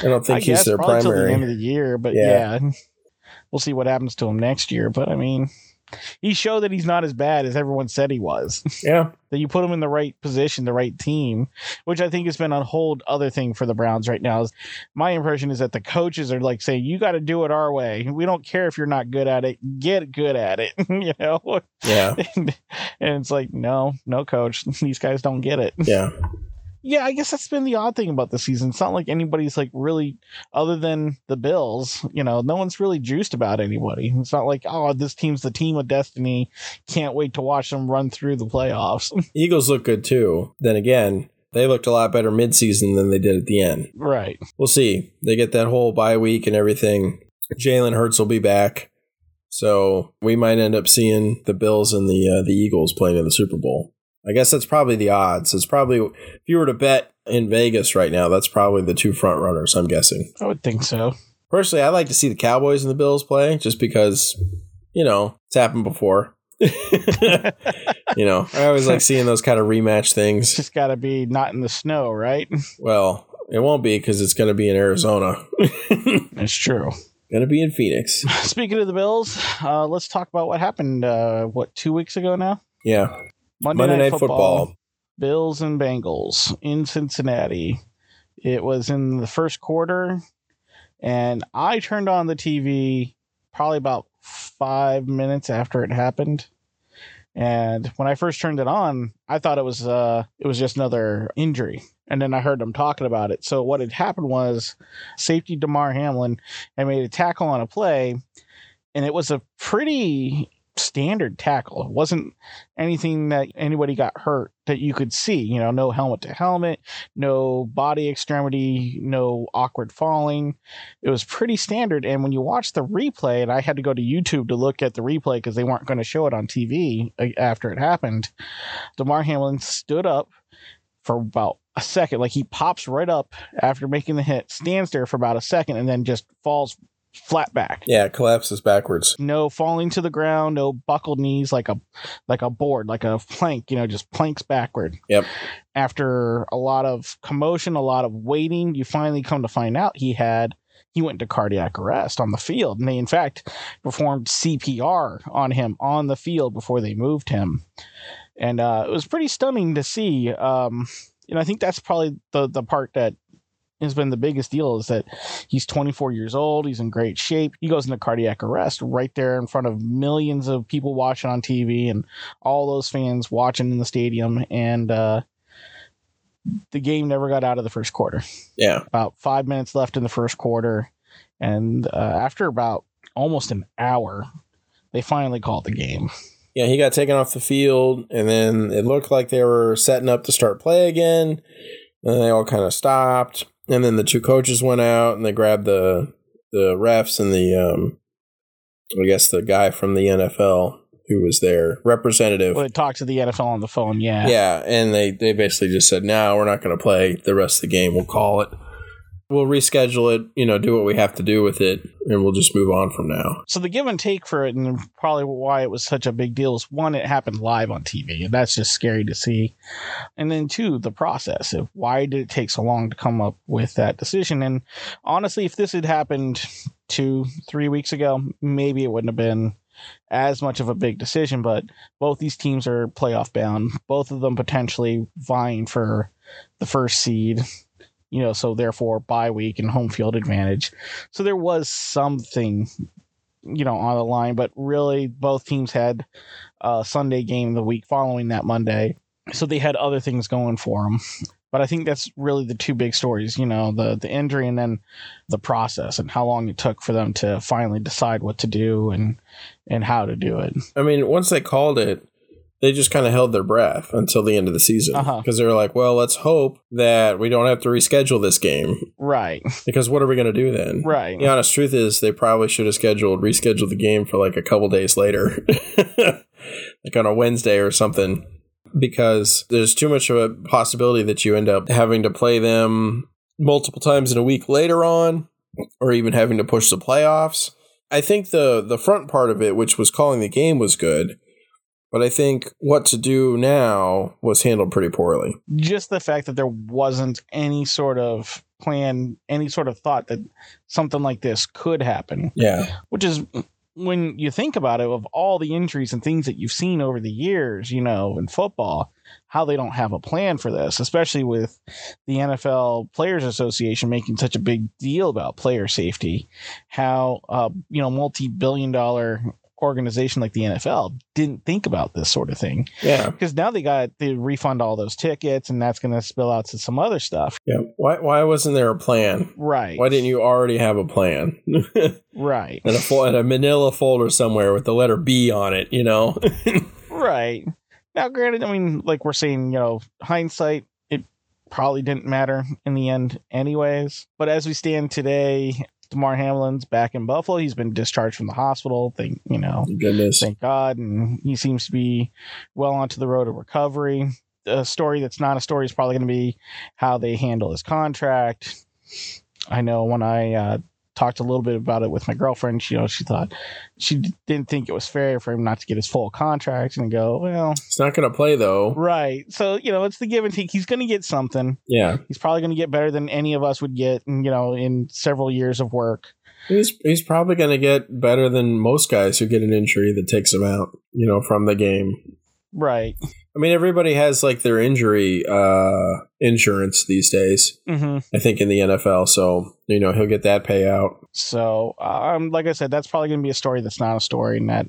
I don't think I he's their primary. Till the end of the year, but yeah. yeah. We'll see what happens to him next year. But I mean, he showed that he's not as bad as everyone said he was. Yeah. that you put him in the right position, the right team, which I think has been a whole other thing for the Browns right now. Is my impression is that the coaches are like saying, "You got to do it our way. We don't care if you're not good at it. Get good at it." you know. Yeah. and, and it's like, no, no, coach. These guys don't get it. Yeah yeah, I guess that's been the odd thing about the season. It's not like anybody's like really, other than the Bills, you know, no one's really juiced about anybody. It's not like, oh, this team's the team of destiny. Can't wait to watch them run through the playoffs. Eagles look good too. Then again, they looked a lot better midseason than they did at the end. Right. We'll see. They get that whole bye week and everything. Jalen Hurts will be back. So we might end up seeing the Bills and the uh, the Eagles playing in the Super Bowl. I guess that's probably the odds. It's probably if you were to bet in Vegas right now, that's probably the two front runners. I'm guessing. I would think so. Personally, I like to see the Cowboys and the Bills play, just because you know it's happened before. you know, I always like seeing those kind of rematch things. It's just got to be not in the snow, right? Well, it won't be because it's going to be in Arizona. That's true. Going to be in Phoenix. Speaking of the Bills, uh, let's talk about what happened. Uh, what two weeks ago now? Yeah. Monday, Monday Night, Night football, football, Bills and Bengals in Cincinnati. It was in the first quarter, and I turned on the TV probably about five minutes after it happened. And when I first turned it on, I thought it was uh it was just another injury. And then I heard them talking about it. So what had happened was safety Damar Hamlin had made a tackle on a play, and it was a pretty standard tackle. It wasn't anything that anybody got hurt that you could see. You know, no helmet to helmet, no body extremity, no awkward falling. It was pretty standard. And when you watch the replay, and I had to go to YouTube to look at the replay because they weren't going to show it on TV uh, after it happened, Damar Hamlin stood up for about a second. Like he pops right up after making the hit, stands there for about a second, and then just falls flat back. Yeah, collapses backwards. No falling to the ground, no buckled knees like a like a board, like a plank, you know, just planks backward. Yep. After a lot of commotion, a lot of waiting, you finally come to find out he had he went to cardiac arrest on the field. And they in fact performed CPR on him on the field before they moved him. And uh, it was pretty stunning to see. Um, and I think that's probably the the part that has been the biggest deal is that he's 24 years old. He's in great shape. He goes into cardiac arrest right there in front of millions of people watching on TV and all those fans watching in the stadium. And uh, the game never got out of the first quarter. Yeah. About five minutes left in the first quarter. And uh, after about almost an hour, they finally called the game. Yeah, he got taken off the field, and then it looked like they were setting up to start play again. And they all kind of stopped and then the two coaches went out and they grabbed the the refs and the um, I guess the guy from the NFL who was their representative. Well, talked to the NFL on the phone, yeah. Yeah, and they, they basically just said, no, we're not going to play the rest of the game. We'll call it. We'll reschedule it, you know, do what we have to do with it, and we'll just move on from now. So the give and take for it, and probably why it was such a big deal, is one, it happened live on TV, and that's just scary to see. And then two, the process of why did it take so long to come up with that decision? And honestly, if this had happened two, three weeks ago, maybe it wouldn't have been as much of a big decision, but both these teams are playoff bound, both of them potentially vying for the first seed, you know, so therefore bye week and home field advantage. So there was something, you know, on the line, but really both teams had a Sunday game the week following that Monday. So they had other things going for them. But I think that's really the two big stories, you know, the the injury and then the process and how long it took for them to finally decide what to do and and how to do it. I mean, once they called it, they just kind of held their breath until the end of the season because Uh-huh. they were like, "Well, let's hope that we don't have to reschedule this game Right. because what are we going to do then?" Right. The honest truth is, they probably should have scheduled rescheduled the game for like a couple days later, like on a Wednesday or something, because there's too much of a possibility that you end up having to play them multiple times in a week later on, or even having to push the playoffs. I think the the front part of it, which was calling the game, was good. But I think what to do now was handled pretty poorly. just the fact that there wasn't any sort of plan, any sort of thought that something like this could happen, Yeah. which is when you think about it, of all the injuries and things that you've seen over the years, you know, in football, how they don't have a plan for this, especially with the NFL Players Association making such a big deal about player safety, how, uh, you know, multi billion dollar organization like the NFL didn't think about this sort of thing Yeah. because now they got to refund all those tickets and that's going to spill out to some other stuff Yeah. Why why wasn't there a plan? right Why didn't you already have a plan? right and a and a manila folder somewhere with the letter B on it, you know? right now granted i mean like we're saying you know hindsight it probably didn't matter in the end anyways but as we stand today Damar Hamlin's back in buffalo. He's been discharged from the hospital. Thank you know Goodness. thank god. And he seems to be well onto the road of recovery. A story that's not a story is probably going to be how they handle his contract. I know when i uh, talked a little bit about it with my girlfriend she, you know she thought she didn't think it was fair for him not to get his full contract and go well It's not going to play though. right so you know it's the give and take he's going to get something Yeah. he's probably going to get better than any of us would get you know in several years of work He's he's probably going to get better than most guys who get an injury that takes them out, you know, from the game. right I mean, everybody has like their injury uh insurance these days. hmm I think in the NFL, so you know he'll get that payout. So, um, like I said, that's probably going to be a story that's not a story, and that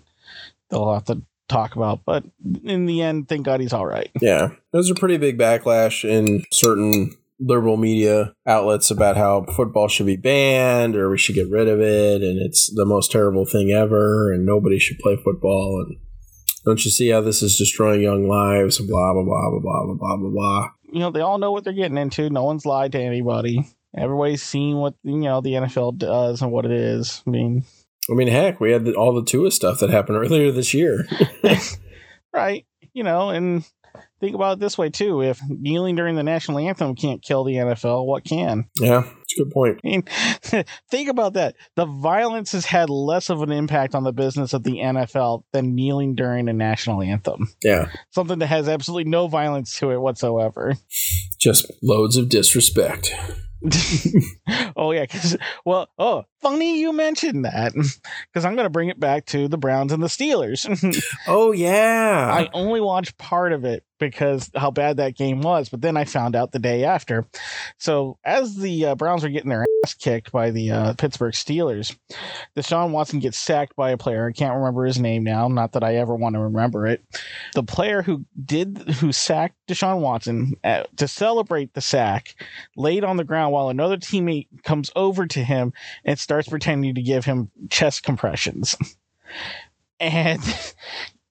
they'll have to talk about. But in the end, thank God he's all right. Yeah, there's a pretty big backlash in certain liberal media outlets about how football should be banned or we should get rid of it, and it's the most terrible thing ever, and nobody should play football. And don't you see how this is destroying young lives? Blah, blah, blah, blah, blah, blah, blah, blah. You know, they all know what they're getting into. No one's lied to anybody. Everybody's seen what, you know, the NFL does and what it is. I mean, I mean, heck, we had the, all the Tua stuff that happened earlier this year. right. You know, and think about it this way too: if kneeling during the national anthem can't kill the NFL, what can? yeah, it's a good point. I mean, think about that. The violence has had less of an impact on the business of the NFL than kneeling during a national anthem. Yeah, Something that has absolutely no violence to it whatsoever. just loads of disrespect. oh yeah, because well, oh, funny you mentioned that because I'm going to bring it back to the Browns and the Steelers. Oh yeah, I only watched part of it because how bad that game was, but then I found out the day after. So as the uh, Browns were getting their ass kicked by the uh, Pittsburgh Steelers, Deshaun Watson gets sacked by a player. I can't remember his name now. Not that I ever want to remember it. The player who did who sacked Deshaun Watson uh, to celebrate the sack laid on the ground while another teammate comes over to him and starts pretending to give him chest compressions. And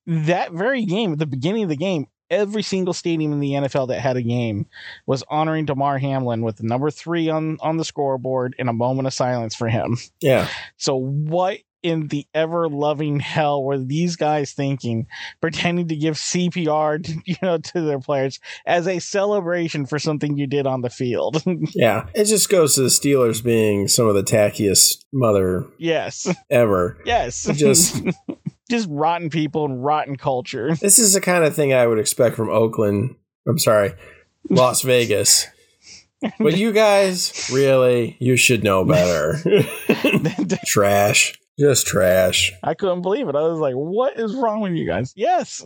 that very game, at the beginning of the game, every single stadium in the NFL that had a game was honoring Damar Hamlin with the number three on, on the scoreboard and a moment of silence for him. yeah. So what in the ever loving hell were these guys thinking, pretending to give CPR, to, you know, to their players as a celebration for something you did on the field? yeah, it just goes to the Steelers being some of the tackiest mother yes, ever. yes, Just just rotten people and rotten culture. this is the kind of thing I would expect from Oakland. I'm sorry, Las Vegas. But you guys, really, you should know better. trash. Just trash. I couldn't believe it. I was like, what is wrong with you guys? Yes.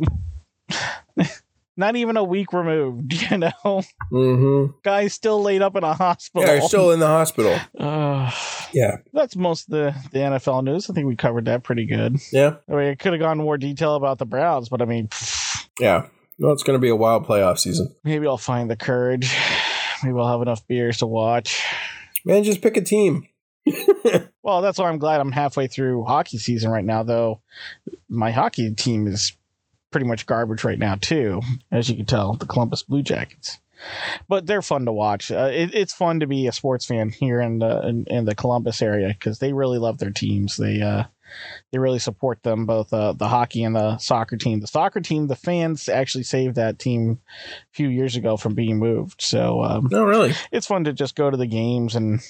Not even a week removed, you know? Mm-hmm. Guy's still laid up in a hospital. Yeah, still in the hospital. Uh, Yeah. that's most of the, the NFL news. I think we covered that pretty good. Yeah. I mean, I could have gone more detail about the Browns, but I mean, pfft, Yeah. Well, it's going to be a wild playoff season. maybe I'll find the courage. Maybe I'll have enough beers to watch. Man, just pick a team. Well, that's why I'm glad I'm halfway through hockey season right now, though. My hockey team is pretty much garbage right now, too, as you can tell, the Columbus Blue Jackets. But they're fun to watch. Uh, it, it's fun to be a sports fan here in the in, in the Columbus area because they really love their teams. They uh, they really support them, both uh, the hockey and the soccer team. The soccer team, the fans actually saved that team a few years ago from being moved. So um, No, really. it's fun to just go to the games and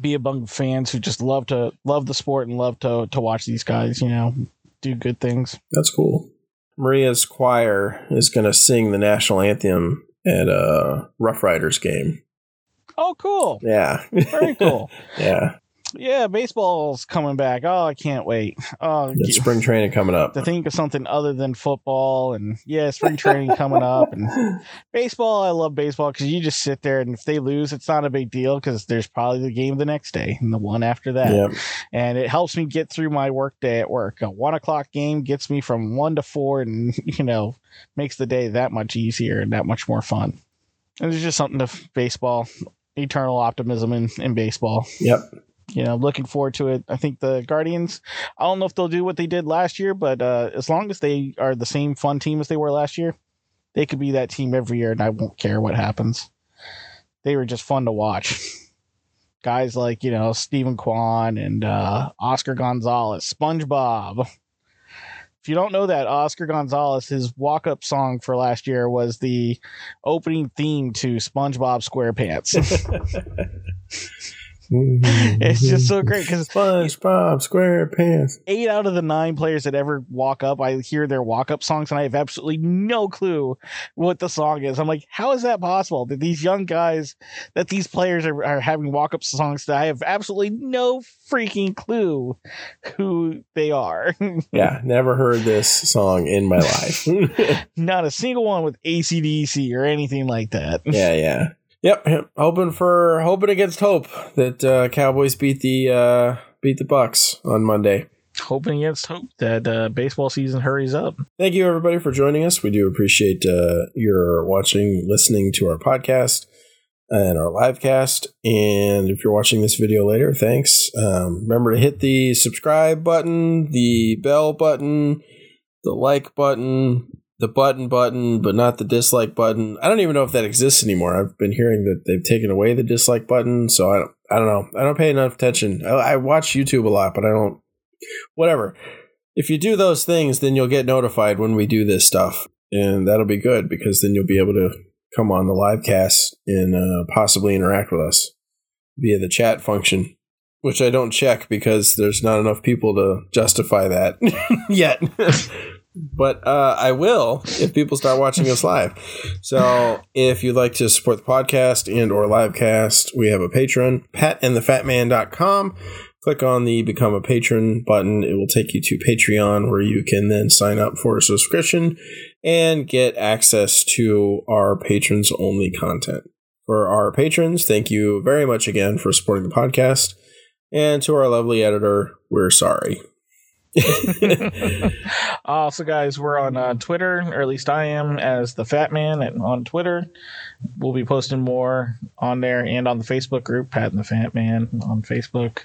be among fans who just love to love the sport and love to to watch these guys, you know, do good things. That's cool. Maria's choir is going to sing the national anthem at a Rough Riders game. Oh, cool. Yeah. Very cool. yeah. Yeah, baseball's coming back. Oh, I can't wait. Oh, It's spring training coming up. to think of something other than football and yeah, spring training coming up and baseball. I love baseball because you just sit there and if they lose, it's not a big deal because there's probably the game the next day and the one after that. Yeah. and it helps me get through my work day at work. A one o'clock game gets me from one to four, and you know makes the day that much easier and that much more fun. And there's just something to baseball, eternal optimism in in baseball. Yep. You know, looking forward to it. I think the Guardians. I don't know if they'll do what they did last year, but uh, as long as they are the same fun team as they were last year, they could be that team every year, and I won't care what happens. They were just fun to watch guys like you know Steven Kwan and uh, Oscar Gonzalez, SpongeBob. If you don't know that, Oscar Gonzalez, his walk-up song for last year was the opening theme to SpongeBob SquarePants. it's just so great because SpongeBob SquarePants. eight out of the nine players that ever walk up, I hear their walk-up songs, and I have absolutely no clue what the song is. I'm like, how is that possible? That these young guys, that these players are, are having walk-up songs that I have absolutely no freaking clue who they are. Yeah, never heard this song in my life. Not a single one with ACDC or anything like that. yeah, yeah. Yep. Hoping for hoping against hope that uh, Cowboys beat the uh, beat the Bucks on Monday. Hoping against hope that uh, baseball season hurries up. Thank you everybody for joining us. We do appreciate uh, your watching, listening to our podcast and our live cast. And if you're watching this video later, thanks. Um, remember to hit the subscribe button, the bell button, the like button, the button button, but not the dislike button. I don't even know if that exists anymore. I've been hearing that they've taken away the dislike button, so I don't. I don't know. I don't pay enough attention. I, I watch YouTube a lot, but I don't. Whatever. If you do those things, then you'll get notified when we do this stuff, and that'll be good because then you'll be able to come on the live cast and uh, possibly interact with us via the chat function, which I don't check because there's not enough people to justify that yet. but uh, I will if people start watching us live. So if you'd like to support the podcast and or livecast, we have a Patreon, patandthefatman.com. Click on the become a patron button. It will take you to Patreon where you can then sign up for a subscription and get access to our patrons only content. For our patrons, thank you very much again for supporting the podcast. And to our lovely editor, we're sorry. also, guys, we're on uh, Twitter, or at least I am, as the Fat Man and on Twitter. We'll be posting more on there and on the Facebook group, Pat and the Fat Man on Facebook.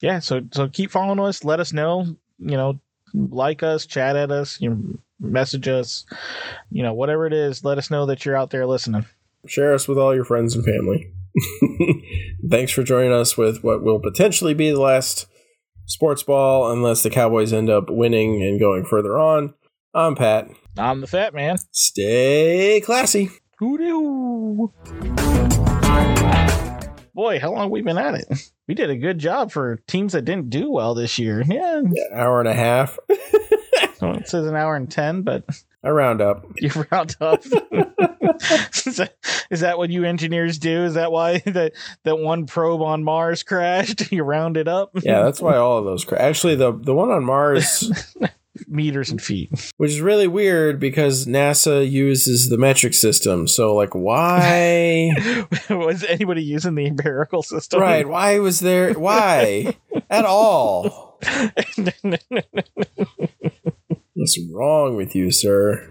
Yeah, so so keep following us. Let us know. You know, like us, chat at us, you message us. You know, whatever it is, let us know that you're out there listening. Share us with all your friends and family. Thanks for joining us with what will potentially be the last sports ball unless the Cowboys end up winning and going further on. I'm Pat. I'm the fat man. Stay classy. Hoo-doo. Boy, how long have we been at it? We did a good job for teams that didn't do well this year. Yeah. Hour and a half. It says an hour and 10, but I round up. you round up. is, that, is that what you engineers do? Is that why that, that one probe on Mars crashed? You round it up? Yeah, that's why all of those. Cra- Actually, the the one on Mars, Meters and feet. which is really weird because NASA uses the metric system. So, like, why? Was anybody using the empirical system? right? Why was there? Why at all? What's wrong with you, sir?